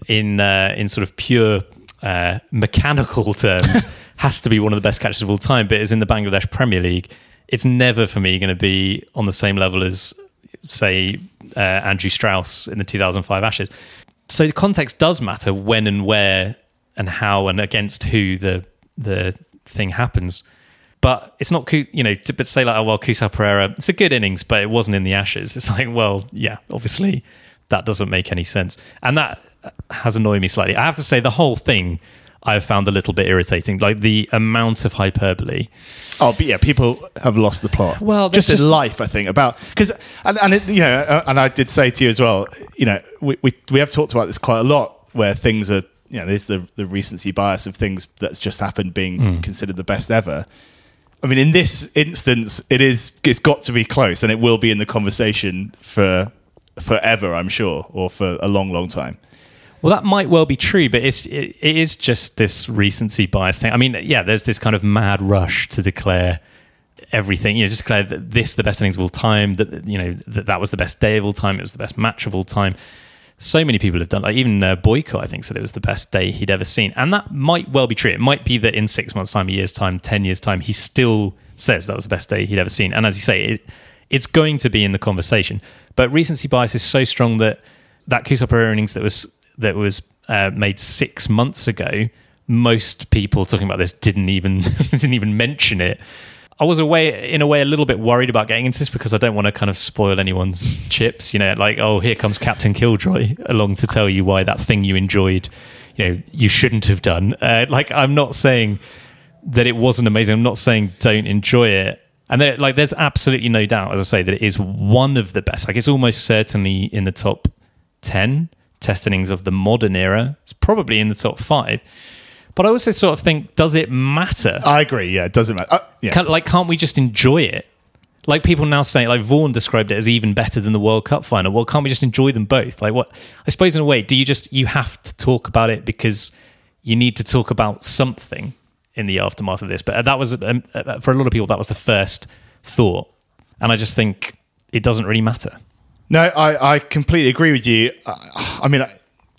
in uh, in sort of pure uh, mechanical *laughs* terms has to be one of the best catches of all time, but is in the Bangladesh Premier League. It's never for me going to be on the same level as say uh, Andrew Strauss in the 2005 Ashes. So the context does matter when and where and how and against who the the thing happens. But it's not, you know, to, but to say like, oh well, Kusal Perera, it's a good innings, but it wasn't in the Ashes. It's like, well, yeah, obviously that doesn't make any sense, and that has annoyed me slightly. I have to say, the whole thing I've found a little bit irritating, like the amount of hyperbole. Oh, but yeah, people have lost the plot. Well, just that's in life, I think about because and, and it, you know, uh, and I did say to you as well. You know, we, we we have talked about this quite a lot, where things are. You know, there's the the recency bias of things that's just happened being Hmm. considered the best ever. I mean, in this instance, it is. It's got to be close, and it will be in the conversation for forever, I'm sure, or for a long, long time. Well, that might well be true, but it's it, it is just this recency bias thing. I mean, yeah, there's this kind of mad rush to declare everything. You know, just declare that this the best innings of all time. That you know that that was the best day of all time. It was the best match of all time. So many people have done. Like even uh, Boycott, I think, said it was the best day he'd ever seen, and that might well be true. It might be that in six months' time, a year's time, ten years' time, he still says that was the best day he'd ever seen. And as you say, it, it's going to be in the conversation. But recency bias is so strong that that Kusal earnings that was that was uh, made six months ago, most people talking about this didn't even *laughs* didn't even mention it. I was away in a way a little bit worried about getting into this because I don't want to kind of spoil anyone's chips. You know, like oh here comes Captain Killjoy along to tell you why that thing you enjoyed, you know, you shouldn't have done. Uh, like I'm not saying that it wasn't amazing. I'm not saying don't enjoy it. And there, like, there's absolutely no doubt, as I say, that it is one of the best. Like, it's almost certainly in the top ten test innings of the modern era. It's probably in the top five. But I also sort of think, does it matter? I agree. Yeah, it doesn't matter. Uh, yeah. Can, like, can't we just enjoy it? Like people now saying, like Vaughan described it as even better than the World Cup final. Well, can't we just enjoy them both? Like, what? I suppose in a way, do you just you have to talk about it because you need to talk about something in the aftermath of this? But that was um, uh, for a lot of people that was the first thought, and I just think it doesn't really matter. No, I, I completely agree with you. I, I mean,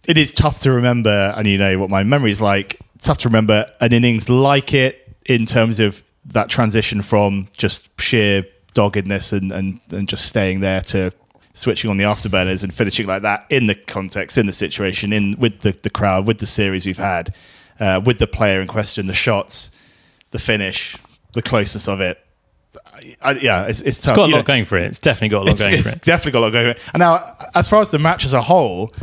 it is tough to remember, and you know what my memory is like. It's tough to remember an innings like it in terms of that transition from just sheer doggedness and, and, and just staying there to switching on the afterburners and finishing like that in the context, in the situation, in with the, the crowd, with the series we've had, uh, with the player in question, the shots, the finish, the closeness of it. I, yeah, it's, it's tough. It's got a You lot know, going for it. It's definitely got a lot it's, going it's for it. It's definitely got a lot going for it. And now, as far as the match as a whole,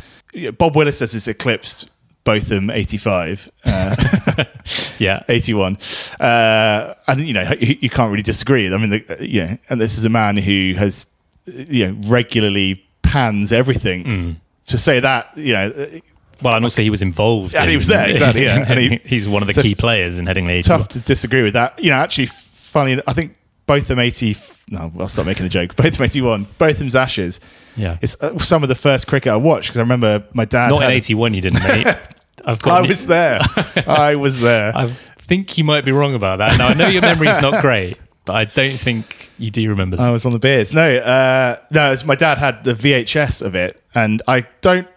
Bob Willis says it's eclipsed Botham 85, uh, *laughs* Yeah, 81. Uh, and, you know, you, you can't really disagree. I mean, the, you know, and this is a man who has, you know, regularly pans everything. Mm. To say that, you know, Well, and also he was involved. And in- he was there, exactly, yeah. *laughs* And he- he's one of the key players in heading the tough to disagree with that. You know, actually, funny, I think Botham 80, no, I'll stop making the joke. Botham 81, Botham's Ashes. Yeah. It's uh, some of the first cricket I watched because I remember my dad. Not in had- '81, you didn't, mate. *laughs* I've got. I was there. *laughs* I was there. I think you might be wrong about that. Now I know your memory's not *laughs* great, but I don't think you do remember that. I was on the beers. No, uh, no. It's, my dad had the VHS of it, and I don't.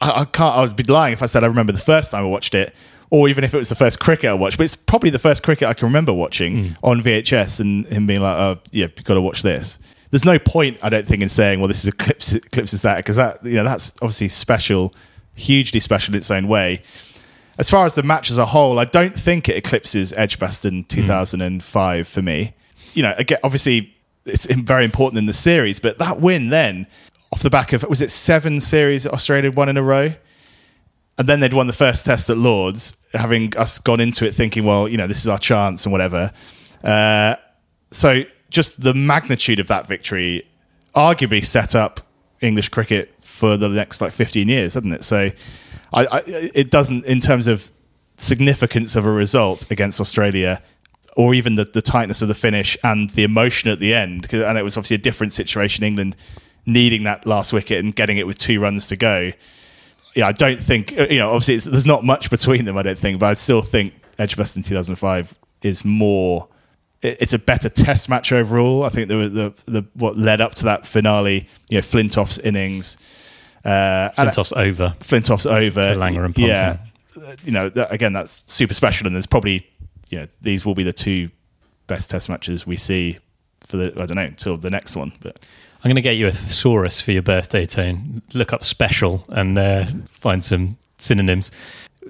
I, I can't. I would be lying if I said I remember the first time I watched it, or even if it was the first cricket I watched. But it's probably the first cricket I can remember watching hmm. on VHS, and him being like, "Oh, yeah, you've got to watch this." There's no point, I don't think, in saying, "Well, this is eclipse, eclipses that," because that you know that's obviously special, hugely special in its own way. As far as the match as a whole, I don't think it eclipses Edgbaston hmm. 2005 for me. You know, again, obviously it's very important in the series, but that win then, off the back of was it seven series that Australia won in a row, and then they'd won the first test at Lords, having us gone into it thinking, well, you know, this is our chance and whatever. Uh, so just the magnitude of that victory arguably set up English cricket for the next like 15 years, hasn't it? So I, I, it doesn't, in terms of significance of a result against Australia, or even the, the tightness of the finish and the emotion at the end, and it was obviously a different situation. England needing that last wicket and getting it with two runs to go. Yeah, I don't think uh, you know. Obviously, it's, there's not much between them. I don't think, but I still think Edgbaston 2005 is more. it- It's a better Test match overall. I think the the, the what led up to that finale. You know, Flintoff's innings. Uh, and- Flintoff's over. Flintoff's over. To Langer and Ponting. Yeah, Uh, you know, that, again, that's super special, and there's probably, you know, these will be the two best Test matches we see for the I don't know until the next one. But I'm going to get you a thesaurus for your birthday, Tone. Look up special and uh, find some synonyms.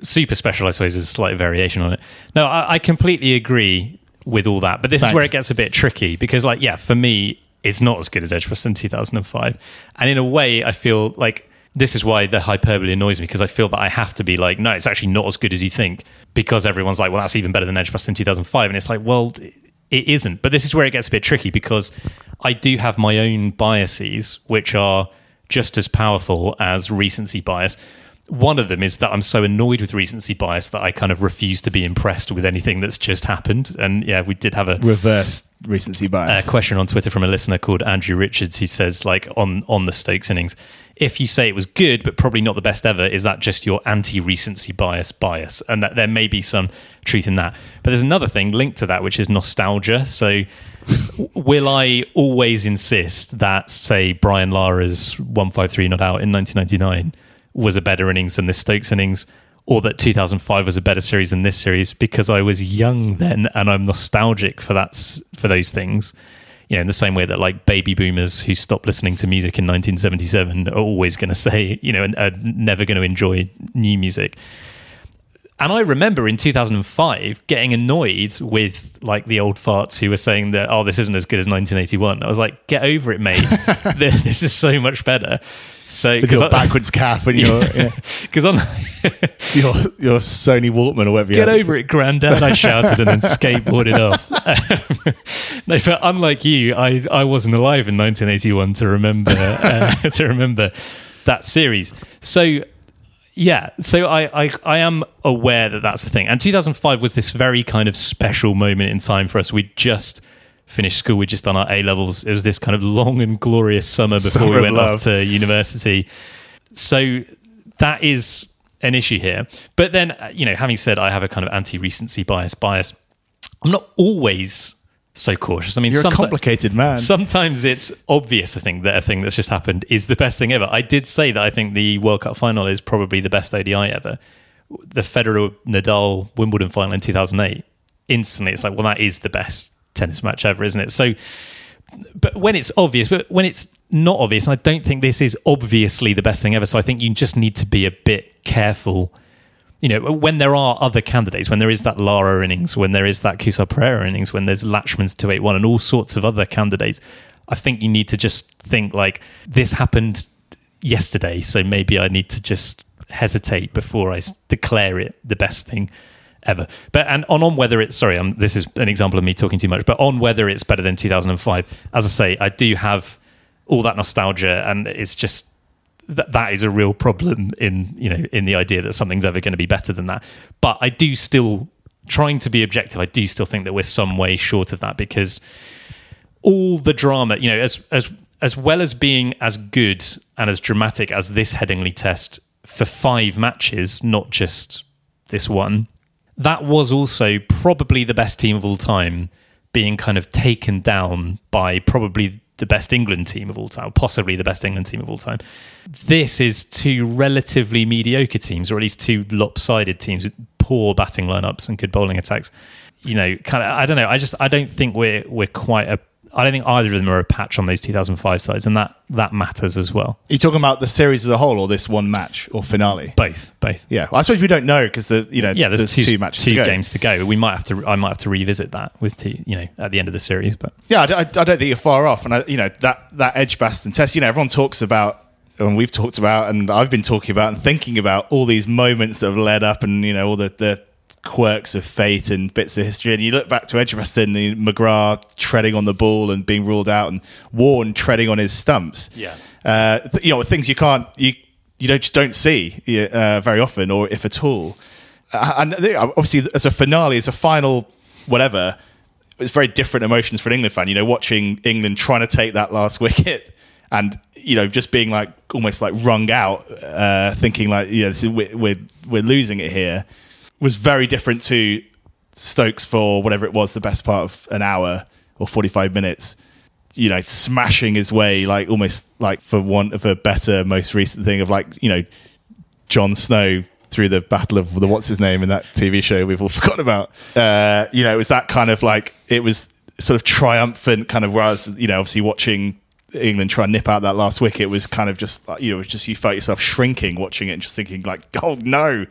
Super special, I suppose, is a slight variation on it. No, I, I completely agree with all that, but this is where it gets a bit tricky because, like, yeah, for me, it's not as good as Edgbaston 2005, and in a way, I feel like this is why the hyperbole annoys me because I feel that I have to be like, no, it's actually not as good as you think because everyone's like, well, that's even better than Edgbaston 2005, and it's like, well, it isn't. But this is where it gets a bit tricky because I do have my own biases, which are just as powerful as recency bias. One of them is that I'm so annoyed with recency bias that I kind of refuse to be impressed with anything that's just happened. And yeah, we did have a reverse recency bias. a question on Twitter from a listener called Andrew Richards. He says, like on on the Stokes innings, if you say it was good but probably not the best ever, is that just your anti-recency bias bias? And that there may be some truth in that. But there's another thing linked to that, which is nostalgia. So. Will I always insist that, say, Brian Lara's 153 not out in 1999 was a better innings than this Stokes innings, or that 2005 was a better series than this series because I was young then and I'm nostalgic for that for those things. You know, in the same way that like baby boomers who stopped listening to music in 1977 are always going to say, you know, are never going to enjoy new music. And I remember in 2005 getting annoyed with like the old farts who were saying that, oh, this isn't as good as 1981. I was like, get over it, mate. *laughs* this is so much better. So, your backwards cap and your *laughs* yeah, because I'm your your Sony Walkman or whatever. Get over it, Grandad! I shouted and then skateboarded off. *laughs* no, but unlike you, I, I wasn't alive in 1981 to remember uh, *laughs* to remember that series. So yeah, so I, I I am aware that that's the thing. And 2005 was this very kind of special moment in time for us. We just finished school. We'd just done our A levels. It was this kind of long and glorious summer before Summer we went love. off to university. So that is an issue here. But then, uh, you know, having said I have a kind of anti-recency bias bias, I'm not always so cautious. I mean, You're a complicated man. Sometimes it's obvious, I think, that a thing that's just happened is the best thing ever. I did say that I think the World Cup final is probably the best ODI ever. The Federer Nadal Wimbledon final in 2008, instantly it's like, well, that is the best tennis match ever, isn't it? So, but when it's obvious, but when it's not obvious, I don't think this is obviously the best thing ever. So I think you just need to be a bit careful. You know, when there are other candidates, when there is that Lara innings, when there is that Kusal Perera innings, when there's Laxman's 281 and all sorts of other candidates, I think you need to just think like this happened yesterday. So maybe I need to just hesitate before I declare it the best thing ever. But and on on whether it's sorry, um, this is an example of me talking too much. But on whether it's better than 2005, as I say, I do have all that nostalgia, and it's just that that is a real problem in you know in the idea that something's ever going to be better than that. But I do still trying to be objective. I do still think that we're some way short of that because all the drama, you know, as as as well as being as good and as dramatic as this Headingley test for five matches, not just this one, that was also probably the best team of all time, being kind of taken down by probably the best England team of all time, possibly the best England team of all time. This is two relatively mediocre teams, or at least two lopsided teams with poor batting lineups and good bowling attacks. You know, kind of. I don't know. I just I don't think we're we're quite a. I don't think either of them are a patch on those 2005 sides, and that that matters as well. Are you talking about the series as a whole, or this one match, or finale? Both, both. Yeah, well, I suppose we don't know because the you know Yeah, there's, two, matches, two to go. games to go. We might have to. I might have to revisit that with two. You know, at the end of the series, but Yeah, I, don't- I don't think you're far off, and I, you know that that Edgbaston test. You know, everyone talks about, and we've talked about, and I've been talking about, and thinking about all these moments that have led up, and you know all the the quirks of fate and bits of history. And you look back to Edgbaston, and McGrath treading on the ball and being ruled out, and Warne treading on his stumps. Yeah. uh, th- you know things you can't you you don't just don't see uh, very often, or if at all. and they- obviously as a finale, as a final, whatever, it's very different emotions for an England fan. You know, watching England trying to take that last wicket and you know just being like almost like wrung out, uh, thinking like you know we're, we're we're losing it here, was very different to Stokes for whatever it was, the best part of an hour or forty five minutes. You know, smashing his way like almost like for want of a better, most recent thing of like you know Jon Snow through the battle of the what's his name in that TV show we've all *laughs* forgotten about. Uh, you know, it was that kind of like it was sort of triumphant kind of whereas you know obviously watching England try and nip out that last wicket was kind of just like, you know it was just you felt yourself shrinking watching it and just thinking like *laughs* oh no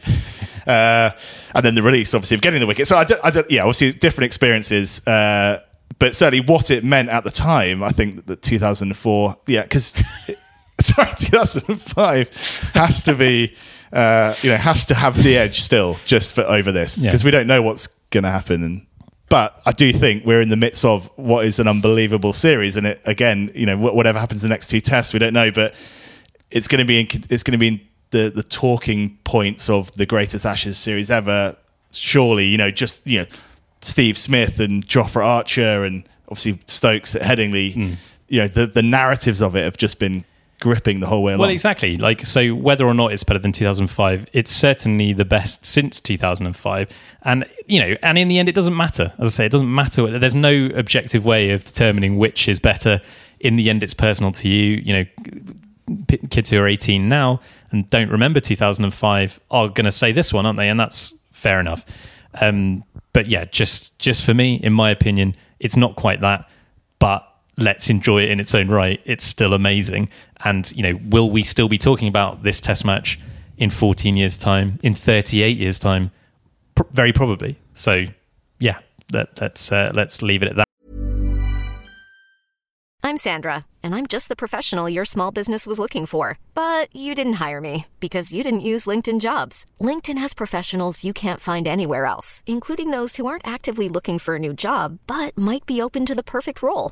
uh, and then the release obviously of getting the wicket so I don't, I don't yeah obviously different experiences uh, but certainly what it meant at the time I think that 2004 yeah because *laughs* sorry 2005 has to be uh, you know has to have the edge still just for over this Yeah. because we don't know what's going to happen and but I do think we're in the midst of what is an unbelievable series and it again you know whatever happens in the next two tests we don't know but it's going to be in, it's going to be in the the talking points of the greatest Ashes series ever surely you know just you know Steve Smith and Jofra Archer and obviously Stokes at Headingley Hmm. you know the the narratives of it have just been gripping the whole way along Well, exactly. Like, so whether or not it's better than 2005, it's certainly the best since 2005. And, you know, and in the end, it doesn't matter. As I say, it doesn't matter. There's no objective way of determining which is better. In the end, it's personal to you. You know, p- kids who are 18 now and don't remember 2005 are going to say this one, aren't they? And that's fair enough. Um, but yeah, just just for me, in my opinion, it's not quite that. But let's enjoy it in its own right. It's still amazing. And you know, will we still be talking about this Test match in 14 years' time, in 38 years' time? Very probably. So yeah, let, let's uh, let's leave it at that. I'm Sandra, and I'm just the professional your small business was looking for. But you didn't hire me because you didn't use LinkedIn jobs. LinkedIn has professionals you can't find anywhere else, including those who aren't actively looking for a new job but might be open to the perfect role,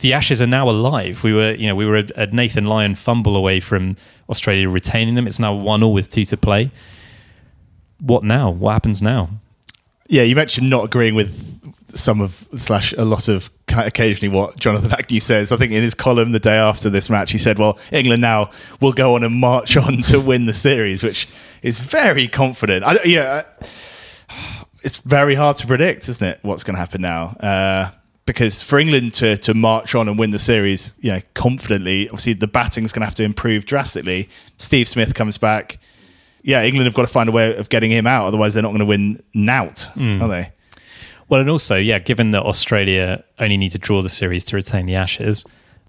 the Ashes are now alive. We were, you know, we were a, Nathan Lyon fumble away from Australia retaining them. It's now one all with two to play. What now? What happens now? yeah, you mentioned not agreeing with some of slash a lot of occasionally what Jonathan Agnew says. I think in his column the day after this match, he said, "Well, England now will go on and march on to win the series," which is very confident. I- it's very hard to predict, isn't it? What's going to happen now? Uh, because for England to to march on and win the series, you know, confidently, obviously the batting's going to have to improve drastically. Steve Smith comes back. Yeah, England have got to find a way of getting him out, otherwise they're not going to win nout, hmm. are they? Well, and also, yeah, given that Australia only need to draw the series to retain the Ashes,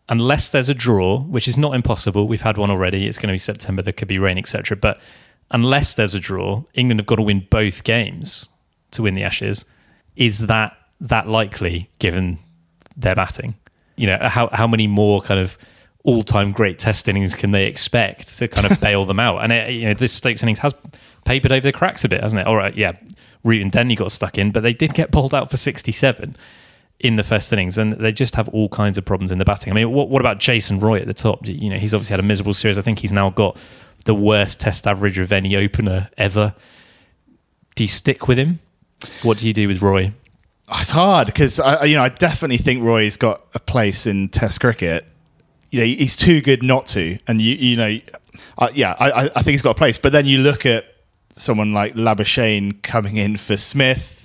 unless there's a draw, which is not impossible, we've had one already. It's going to be September. There could be rain, etc. But unless there's a draw, England have got to win both games to win the Ashes. Is that that likely given their batting? You know, how how many more kind of all-time great test innings can they expect to kind of *laughs* bail them out? And it, you know, this Stokes innings has papered over the cracks a bit, hasn't it? All right, yeah, Root and Denly got stuck in, but they did get bowled out for 67 in the first innings, and they just have all kinds of problems in the batting. I mean, what, what about Jason Roy at the top? You know, he's obviously had a miserable series. I think he's now got the worst test average of any opener ever. Do you stick with him? What do you do with Roy? It's hard because I, I- you know, I definitely think Roy's got a place in Test cricket. You know, he's too good not to, and you, you know, uh, yeah, I, I- I think he's got a place. But then you look at someone like Labuschagne coming in for Smith.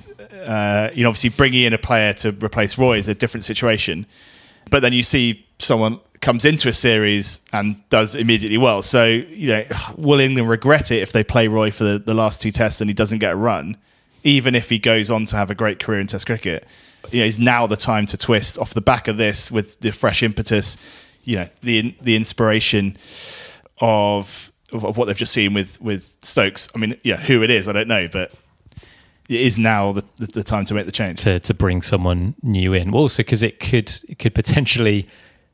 Uh, you know, obviously bringing in a player to replace Roy is a different situation. But then you see someone comes into a series and does immediately well. So, you know, will England regret it if they play Roy for the, the last two tests and he doesn't get a run, even if he goes on to have a great career in Test cricket? You know, is now the time to twist off the back of this with the fresh impetus, you know, the the inspiration of of what they've just seen with with Stokes. I mean, yeah, who it is, I don't know, but it is now the, the, the time to make the change. to to bring someone new in. Well, Also, because it could it could potentially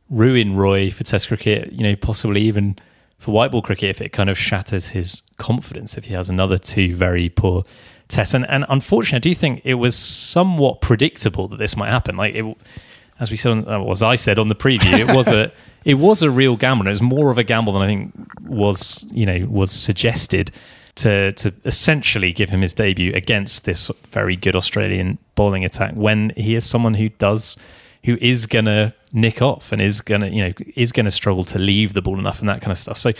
ruin Roy for Test cricket. You know, possibly even for white ball cricket if it kind of shatters his confidence if he has another two very poor And, and unfortunately, I do think it was somewhat predictable that this might happen. Like it, as we said, on, uh, as I said on the preview, it was a *laughs* it was a real gamble. And it was more of a gamble than I think was you know was suggested to to essentially give him his debut against this very good Australian bowling attack when he is someone who does who is gonna nick off and is gonna you know is gonna struggle to leave the ball enough and that kind of stuff. So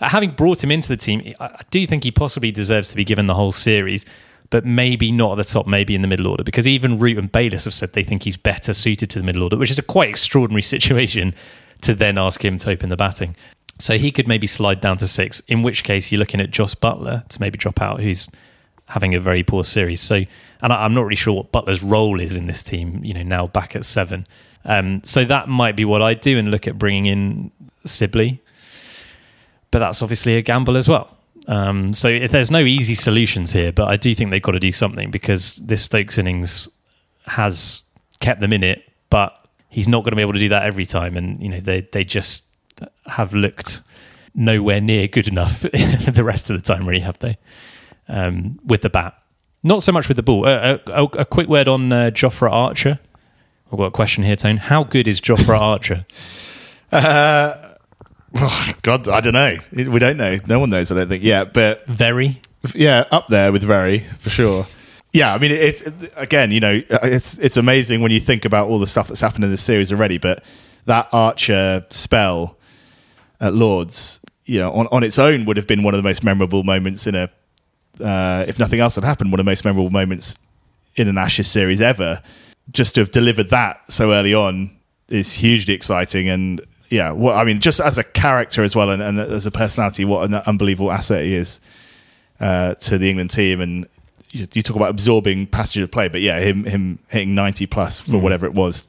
uh, having brought him into the team, I do think he possibly deserves to be given the whole series. But maybe not at the top, maybe in the middle order, because even Root and Bayliss have said they think he's better suited to the middle order, which is a quite extraordinary *laughs* situation to then ask him to open the batting. So he could maybe slide down to six, in which case you're looking at Jos Buttler to maybe drop out, who's having a very poor series. So, and I, I'm not really sure what Buttler's role is in this team, you know, now back at seven. Um, so that might be what I do and look at bringing in Sibley. But that's obviously a gamble as well. Um, so there's no easy solutions here, but I do think they've got to do something because this Stokes innings has kept them in it, but he's not going to be able to do that every time. And, you know, they, they just have looked nowhere near good enough *laughs* the rest of the time, really, have they? Um, with the bat. Not so much with the ball. Uh, a, a, a quick word on uh, Jofra Archer. I've got a question here, Tone. How good is Jofra Archer? *laughs* Oh, God, I don't know. We don't know. No one knows. I don't think Yeah, But Very. yeah, up there with very for sure. Yeah, I mean, it's again, you know, it's it's amazing when you think about all the stuff that's happened in this series already. But that Archer spell at Lords, you know, on, on its own would have been one of the most memorable moments in a, uh, if nothing else had happened, one of the most memorable moments in an Ashes series ever. Just to have delivered that so early on is hugely exciting. And yeah, well, I mean, just as a character as well and, and as a personality, what an unbelievable asset he is uh, to the England team. And you, you talk about absorbing passage of play, but yeah, him him hitting ninety plus for whatever it was,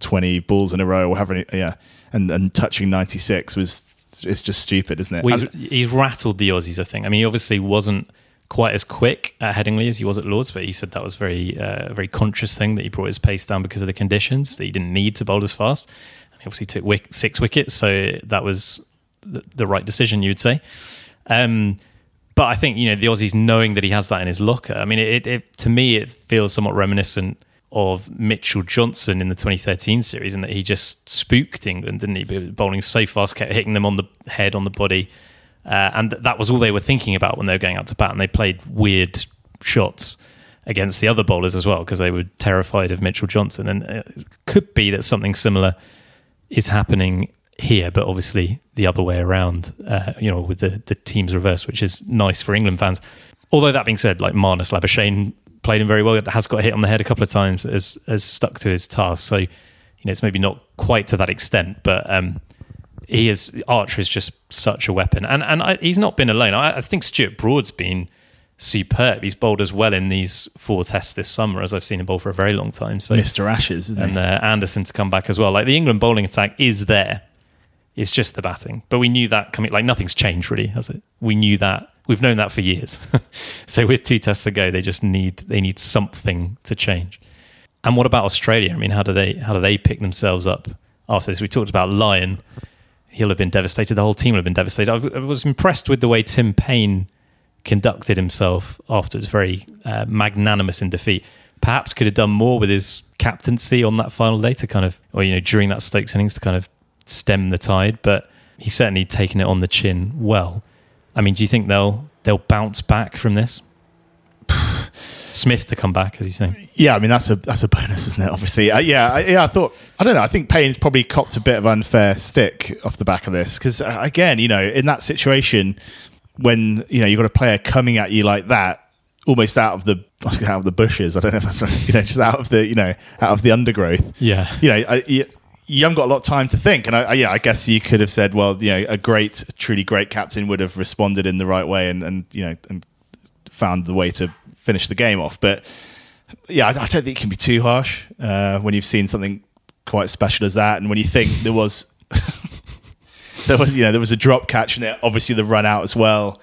twenty balls in a row or having yeah, and and touching ninety six was it's just stupid, isn't it? Well, he's, he's rattled the Aussies, I think. I mean, he obviously wasn't quite as quick at Headingley as he was at Lords, but he said that was very, uh, a very conscious thing that he brought his pace down because of the conditions, that he didn't need to bowl as fast. Obviously took wick, six wickets, so that was the, the right decision, you would say. Um, but I think, you know, the Aussies knowing that he has that in his locker, I mean, it, it to me, it feels somewhat reminiscent of Mitchell Johnson in the 2013 series, and that he just spooked England, didn't he? Bowling so fast, kept hitting them on the head, on the body, uh, and th- that was all they were thinking about when they were going out to bat. And they played weird shots against the other bowlers as well because they were terrified of Mitchell Johnson. And it could be that something similar is happening here, but obviously the other way around, uh, you know, with the, the teams reversed, which is nice for England fans. Although that being said, like Marnus Labuschagne played him very well, has got hit on the head a couple of times, has, has stuck to his task. So, you know, it's maybe not quite to that extent, but um, he is, Archer is just such a weapon. And and I, he's not been alone. I, I think Stuart Broad's been superb. He's bowled as well in these four tests this summer as I've seen him bowl for a very long time. So Mr. Ashes, isn't and uh, Anderson to come back as well. Like the England bowling attack is there. It's just the batting. But we knew that coming. Like nothing's changed really, has it? We knew that. We've known that for years. *laughs* so with two tests to go, they just need they need something to change. And what about Australia? I mean, how do they how do they pick themselves up after this? We talked about Lyon. He'll have been devastated. The whole team will have been devastated. I was impressed with the way Tim Paine conducted himself after. Was very uh, magnanimous in defeat. Perhaps could have done more with his captaincy on that final day to kind of, or you know, during that Stokes innings to kind of stem the tide. But he's certainly taken it on the chin well. I mean, do you think they'll they'll bounce back from this? *sighs* Smith to come back, as you say. Yeah, I mean that's a that's a bonus, isn't it? Obviously, uh, yeah, I, yeah. I thought I don't know. I think Paine's probably copped a bit of unfair stick off the back of this because uh, again, you know, in that situation when you know you've got a player coming at you like that, almost out of the *laughs* I was gonna say out of the bushes. I don't know if that's right, *laughs* you know just out of the you know out of the undergrowth. Yeah. you know, I, you, you haven't got a lot of time to think. And I, I, yeah, I guess you could have said, well, you know, a great, truly great captain would have responded in the right way and, and you know, and found the way to finish the game off. But yeah, I, I don't think it can be too harsh uh, when you've seen something quite special as that, and when you think there was. *laughs* there was, you know, there was a drop catch, and obviously the run out as well.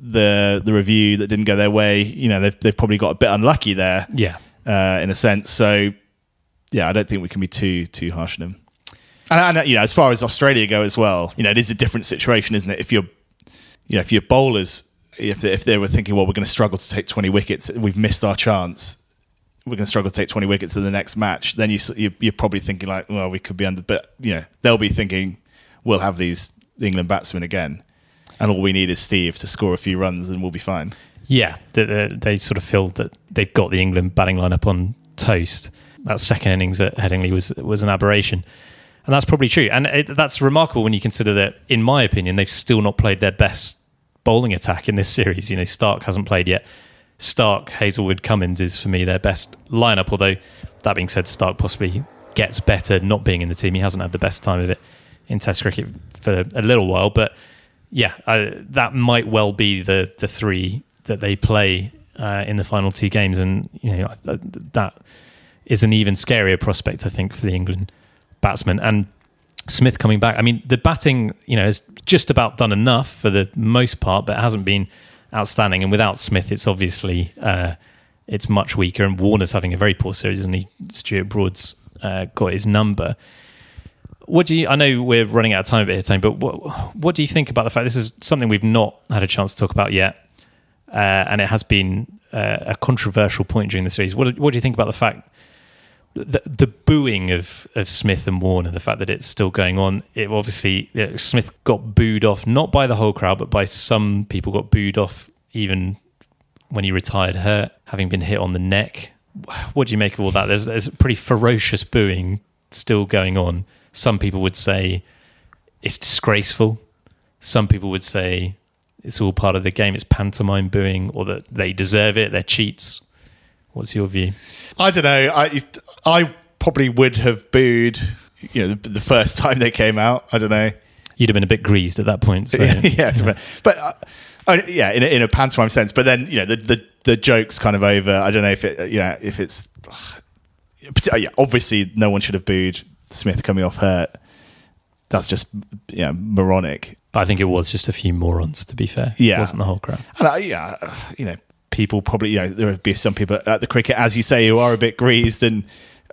The the review that didn't go their way, you know, they've they've probably got a bit unlucky there, Yeah. uh, in a sense. So, yeah, I don't think we can be too too harsh on them. And, and you know, as far as Australia go as well, you know, it is a different situation, isn't it? If you're, you know, if your bowlers, if they, if they were thinking, well, we're going to struggle to take twenty wickets, we've missed our chance. We're going to struggle to take twenty wickets in the next match. Then you- you're probably thinking like, well, we could be under, but you know, they'll be thinking, we'll have these England batsmen again, and all we need is Steve to score a few runs, and we'll be fine. Yeah, they, they, they sort of feel that they've got the England batting lineup on toast. That second innings at Headingley was was an aberration, and that's probably true. And it, that's remarkable when you consider that, in my opinion, they've still not played their best bowling attack in this series. You know, Stark hasn't played yet. Stark, Hazlewood, Cummins is for me their best lineup. Although that being said, Stark possibly gets better not being in the team. He hasn't had the best time of it in Test cricket for a little while, but yeah, uh, that might well be the the three that they play uh, in the final two games, and you know that is an even scarier prospect, I think, for the England batsmen. And Smith coming back, I mean, the batting, you know, has just about done enough for the most part, but it hasn't been outstanding. And without Smith, it's obviously uh, it's much weaker. And Warner's having a very poor series, and he Stuart Broad's uh, got his number. What do you? I know we're running out of time a bit here, Tony, but what what do you think about the fact this is something we've not had a chance to talk about yet, uh, and it has been uh, a controversial point during the series. What what do you think about the fact the, the booing of of Smith and Warner, the fact that it's still going on? It obviously Smith got booed off not by the whole crowd, but by some people got booed off even when he retired hurt, having been hit on the neck. What do you make of all that? There's, there's pretty ferocious booing still going on. Some people would say it's disgraceful. Some people would say it's all part of the game. It's pantomime booing, or that they deserve it. They're cheats. What's your view? I don't know. I I probably would have booed, you know, the, the first *laughs* time they came out. I don't know. You'd have been a bit greased at that point. So. *laughs* yeah, to be- but uh, uh, yeah, in a, in a pantomime sense. But then you know the, the the joke's kind of over. I don't know if it, yeah, if it's uh, *sighs* yeah. Obviously, no one should have booed Smith coming off hurt. That's just yeah, moronic. I think it was just a few morons, to be fair. Yeah. It wasn't the whole crowd. And I, yeah, you know, people probably you know there would be some people at the cricket, as you say, who are a bit greased and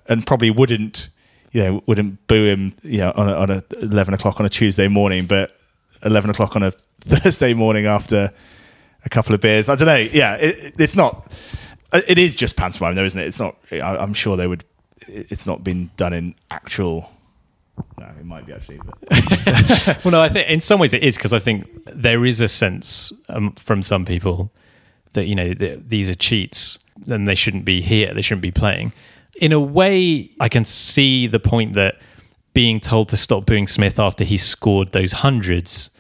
and probably wouldn't you know wouldn't boo him you know on a, on a eleven o'clock on a Tuesday morning, but eleven o'clock on a *laughs* Thursday morning after a couple of beers. I don't know. Yeah, it, it's not. It is just pantomime, though, isn't it? It's not. I, I'm sure they would. It's not been done in actual. No, it might be actually. *laughs* Well, no, I think in some ways it is because I think there is a sense um, from some people that you know that these are cheats and they shouldn't be here. They shouldn't be playing. In a way, I can see the point that being told to stop booing Smith after he scored those hundreds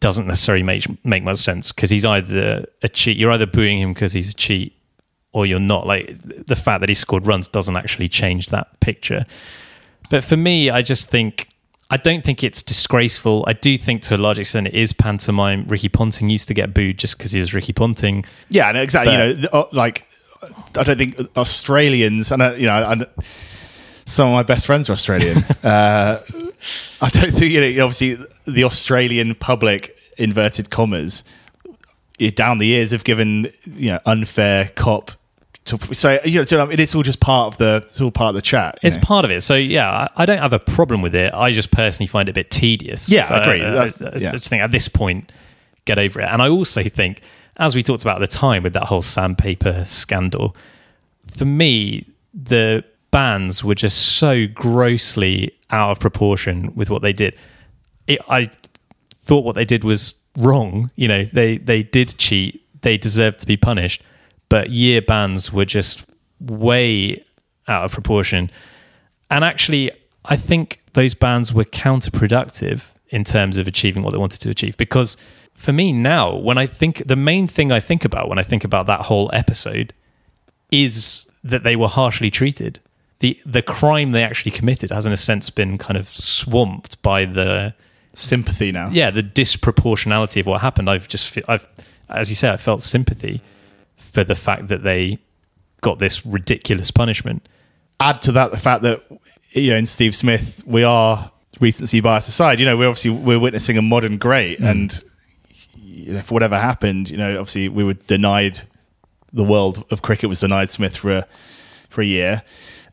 doesn't necessarily make make much sense because he's either a cheat. You're either booing him because he's a cheat, or you're not. Like the fact that he scored runs doesn't actually change that picture. But for me, I just think I don't think it's disgraceful. I do think to a large extent it is pantomime. Ricky Ponting used to get booed just because he was Ricky Ponting. Yeah, no, exactly. But- you know, uh, like I don't think Australians, and I, you know, I, some of my best friends are Australian. *laughs* uh, I don't think you know. Obviously, the Australian public, inverted commas, down the years have given you know unfair cop. To, so you know, I mean, it's all just part of the. It's all part of the chat. It's know. part of it. So yeah, I, I don't have a problem with it. I just personally find it a bit tedious. Yeah, I Uh, agree. uh, That's- I, I just think at this point, get over it. And I also think, as we talked about at the time with that whole sandpaper scandal, for me, the bans were just so grossly out of proportion with what they did. It, I thought what they did was wrong. You know, they they did cheat. They deserved to be punished. But year bans were just way out of proportion. And actually, I think those bans were counterproductive in terms of achieving what they wanted to achieve. Because for me now, when I think the main thing I think about when I think about that whole episode is that they were harshly treated. the the crime they actually committed has in a sense been kind of swamped by the Sympathy now. yeah the disproportionality of what happened. I've just I've as you say I felt sympathy for the fact that they got this ridiculous punishment. add to that the fact that you know in Steve Smith we are recency bias aside you know we're obviously we're witnessing a modern great and you know for whatever happened you know obviously we were denied the world of cricket was denied Smith for a for a year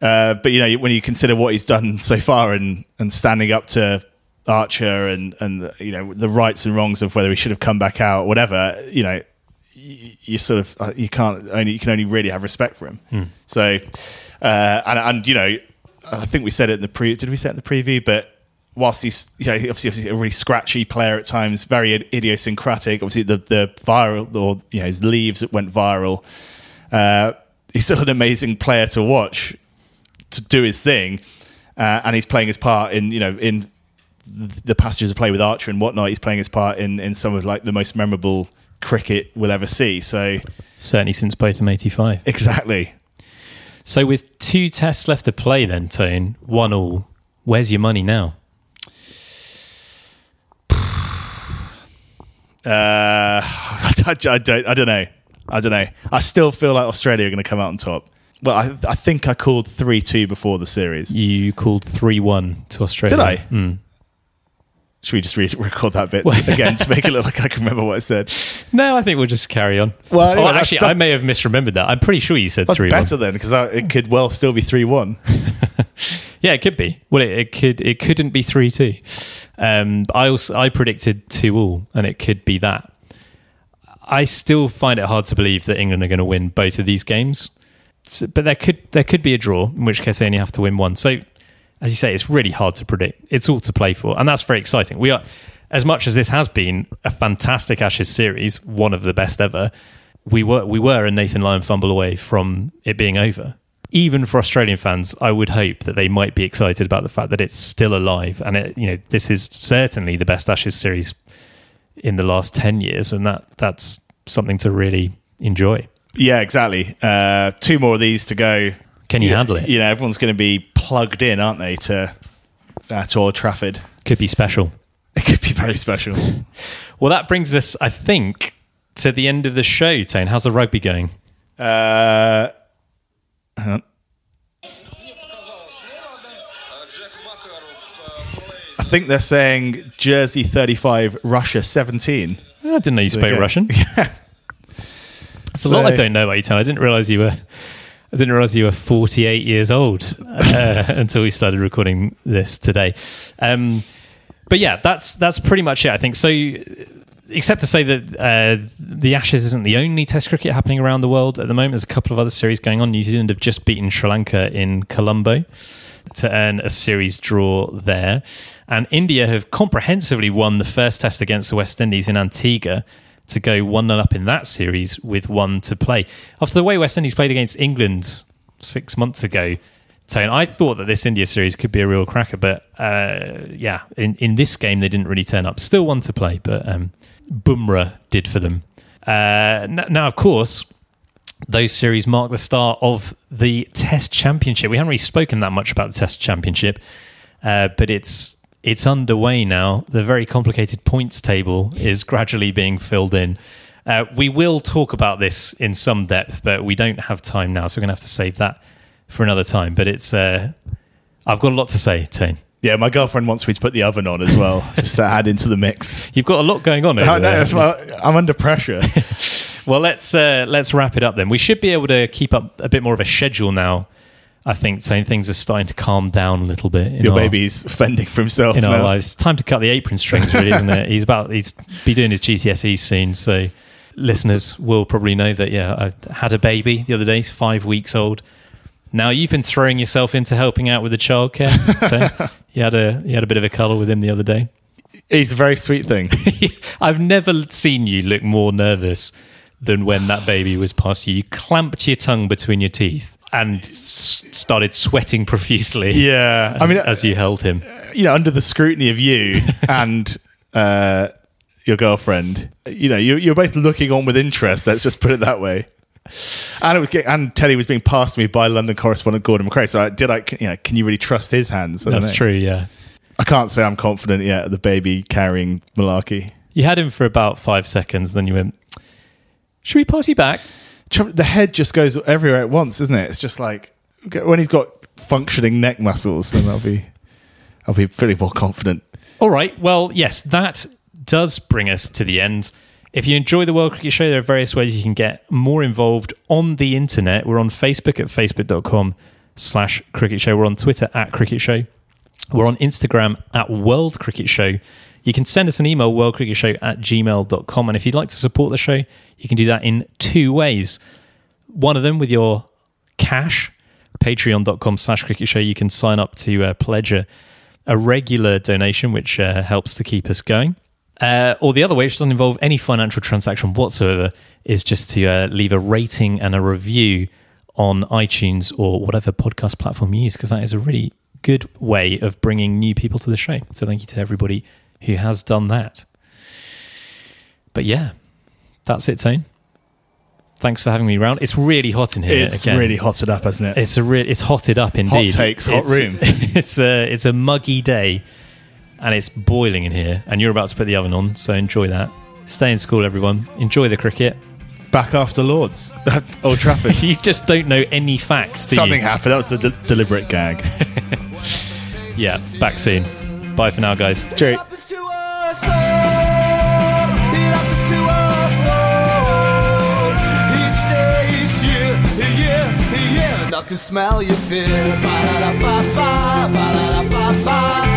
uh, but you know when you consider what he's done so far and and standing up to Archer and and you know the rights and wrongs of whether he should have come back out whatever you know you, you sort of uh, you can't only you can only really have respect for him. So, uh, and and you know, I think we said it in the pre. Did we say it in the preview? But whilst he's you know obviously, obviously a really scratchy player at times, very idiosyncratic. Obviously, the the viral or you know his leaves that went viral. Uh, he's still an amazing player to watch to do his thing, uh, and he's playing his part in you know in the passages of play with Archer and whatnot. He's playing his part in in some of like the most memorable cricket we'll ever see. So Certainly since Botham eighty five. exactly. So with two tests left to play, then Tone one all. Where's your money now? *sighs* Uh, *laughs* I, don't, I don't. I don't know. I don't know. I still feel like Australia are going to come out on top. Well, I, I think I called three two before the series. You called three one to Australia. Did I? Mm. Should we just re- *laughs* record that bit again to make it look *laughs* like I can remember what I said? No, I think we'll just carry on. Well, oh, anyway, that's- actually, that- I may have misremembered that. I'm pretty sure you said three better then because it could well still be three one. *laughs* Yeah, it could be. Well, it, it could. It couldn't be three two. Um, I also I predicted two all, and it could be that. I still find it hard to believe that England are going to win both of these games, S- but there could there could be a draw, in which case they only have to win one. So, as you say, it's really hard to predict. It's all to play for, and that's very exciting. We are, as much as this has been a fantastic Ashes series, one of the best ever. We were we were a Nathan Lyon fumble away from it being over even for Australian fans, I would hope that they might be excited about the fact that it's still alive, and it, you know this is certainly the best Ashes series in the last ten years, and that that's something to really enjoy. Yeah, exactly. Uh, two more of these to go. Can you Yeah, handle it? You know, everyone's going to be plugged in, aren't they, to uh, to Old Trafford? Could be special. It could be very special. *laughs* Well, that brings us, I think, to the end of the show. Tane, how's the rugby going? Uh. I think they're saying Jersey 35, Russia 17. I didn't know you spoke. Russian. *laughs* It's a lot I don't know about you, Tane. I didn't realize you were. I didn't realize you were 48 years old uh, *laughs* until we started recording this today. Um, but yeah, that's that's pretty much it. I think so. Except to say that uh, the Ashes isn't the only Test cricket happening around the world at the moment. There's a couple of other series going on. New Zealand have just beaten Sri Lanka in Colombo to earn a series draw there, and India have comprehensively won the first Test against the West Indies in Antigua to go 1 0 up in that series with one to play. After the way West Indies played against England six months ago, Tone, I thought that this India series could be a real cracker, but uh, yeah, in, in this game they didn't really turn up. Still one to play, but um, Bumrah did for them. Uh, now, of course, those series mark the start of the Test Championship. We haven't really spoken that much about the Test Championship, uh, but it's it's underway now. The very complicated points table is gradually being filled in. Uh, we will talk about this in some depth, but we don't have time now, so we're going to have to save that for another time. But it's uh, I've got a lot to say, Tane. Yeah, my girlfriend wants me to put the oven on as well, *laughs* just to add into the mix. You've got a lot going on over I know, there. I'm under pressure. *laughs* Well, let's uh, let's wrap it up then. We should be able to keep up a bit more of a schedule now. I think. Things are starting to calm down a little bit. Your our, baby's fending for himself in our now. lives. Time to cut the apron strings, really, isn't it? *laughs* He's about he's be doing his GCSE soon, so listeners will probably know that. Yeah, I had a baby the other day. He's five weeks old. Now you've been throwing yourself into helping out with the childcare. so *laughs* you had a you had a bit of a cuddle with him the other day. He's a very sweet thing. *laughs* I've never seen you look more nervous than when that baby was past you. You clamped your tongue between your teeth and s- started sweating profusely. *laughs* Yeah, as, I mean, as you held him. you know, under the scrutiny of you *laughs* and uh, your girlfriend, you know, you, you're both looking on with interest. Let's just put it that way. And it was, get- and Teddy was being passed to me by London correspondent Gordon McRae. So I did I, you know, can you really trust his hands? That's know. true. Yeah. I can't say I'm confident yet. of The baby carrying malarkey. You had him for about five seconds, then you went, Should we pass you back? The head just goes everywhere at once, isn't it? It's just like when he's got functioning neck muscles, then I'll be, I'll be feeling more confident. All right. Well, yes, that does bring us to the end. If you enjoy the World Cricket Show, there are various ways you can get more involved on the internet. We're on Facebook at facebook.com slash cricket show. We're on Twitter at cricket show. We're on Instagram at World Cricket Show. You can send us an email, worldcricketshow at gmail.com. And if you'd like to support the show, you can do that in two ways. One of them with your cash, patreon.com slash cricket show. You can sign up to uh, pledge a, a regular donation, which uh, helps to keep us going. Uh, or the other way, which doesn't involve any financial transaction whatsoever, is just to uh, leave a rating and a review on iTunes or whatever podcast platform you use, because that is a really good way of bringing new people to the show. So thank you to everybody who has done that. But yeah, that's it, Tone. Thanks for having me round. It's really hot in here. It's again. really hotted up, hasn't it? It's a re- it's hotted up indeed. Hot takes, hot It's- room. *laughs* It's a it's a muggy day, and it's boiling in here. And you're about to put the oven on, so enjoy that. Stay in school, everyone. Enjoy the cricket. Back after Lords *laughs* Old Trafford. *laughs* You just don't know any facts, do Something you? happened. That was the de- deliberate gag. Yeah, back soon. Bye for now, guys. Cheers. happens to us all. It happens to us all. Each day, each year, year, year. And I can smell your fear. Ba-da-da-ba-ba, ba-da-da-ba-ba. Ba-da-da-ba-ba,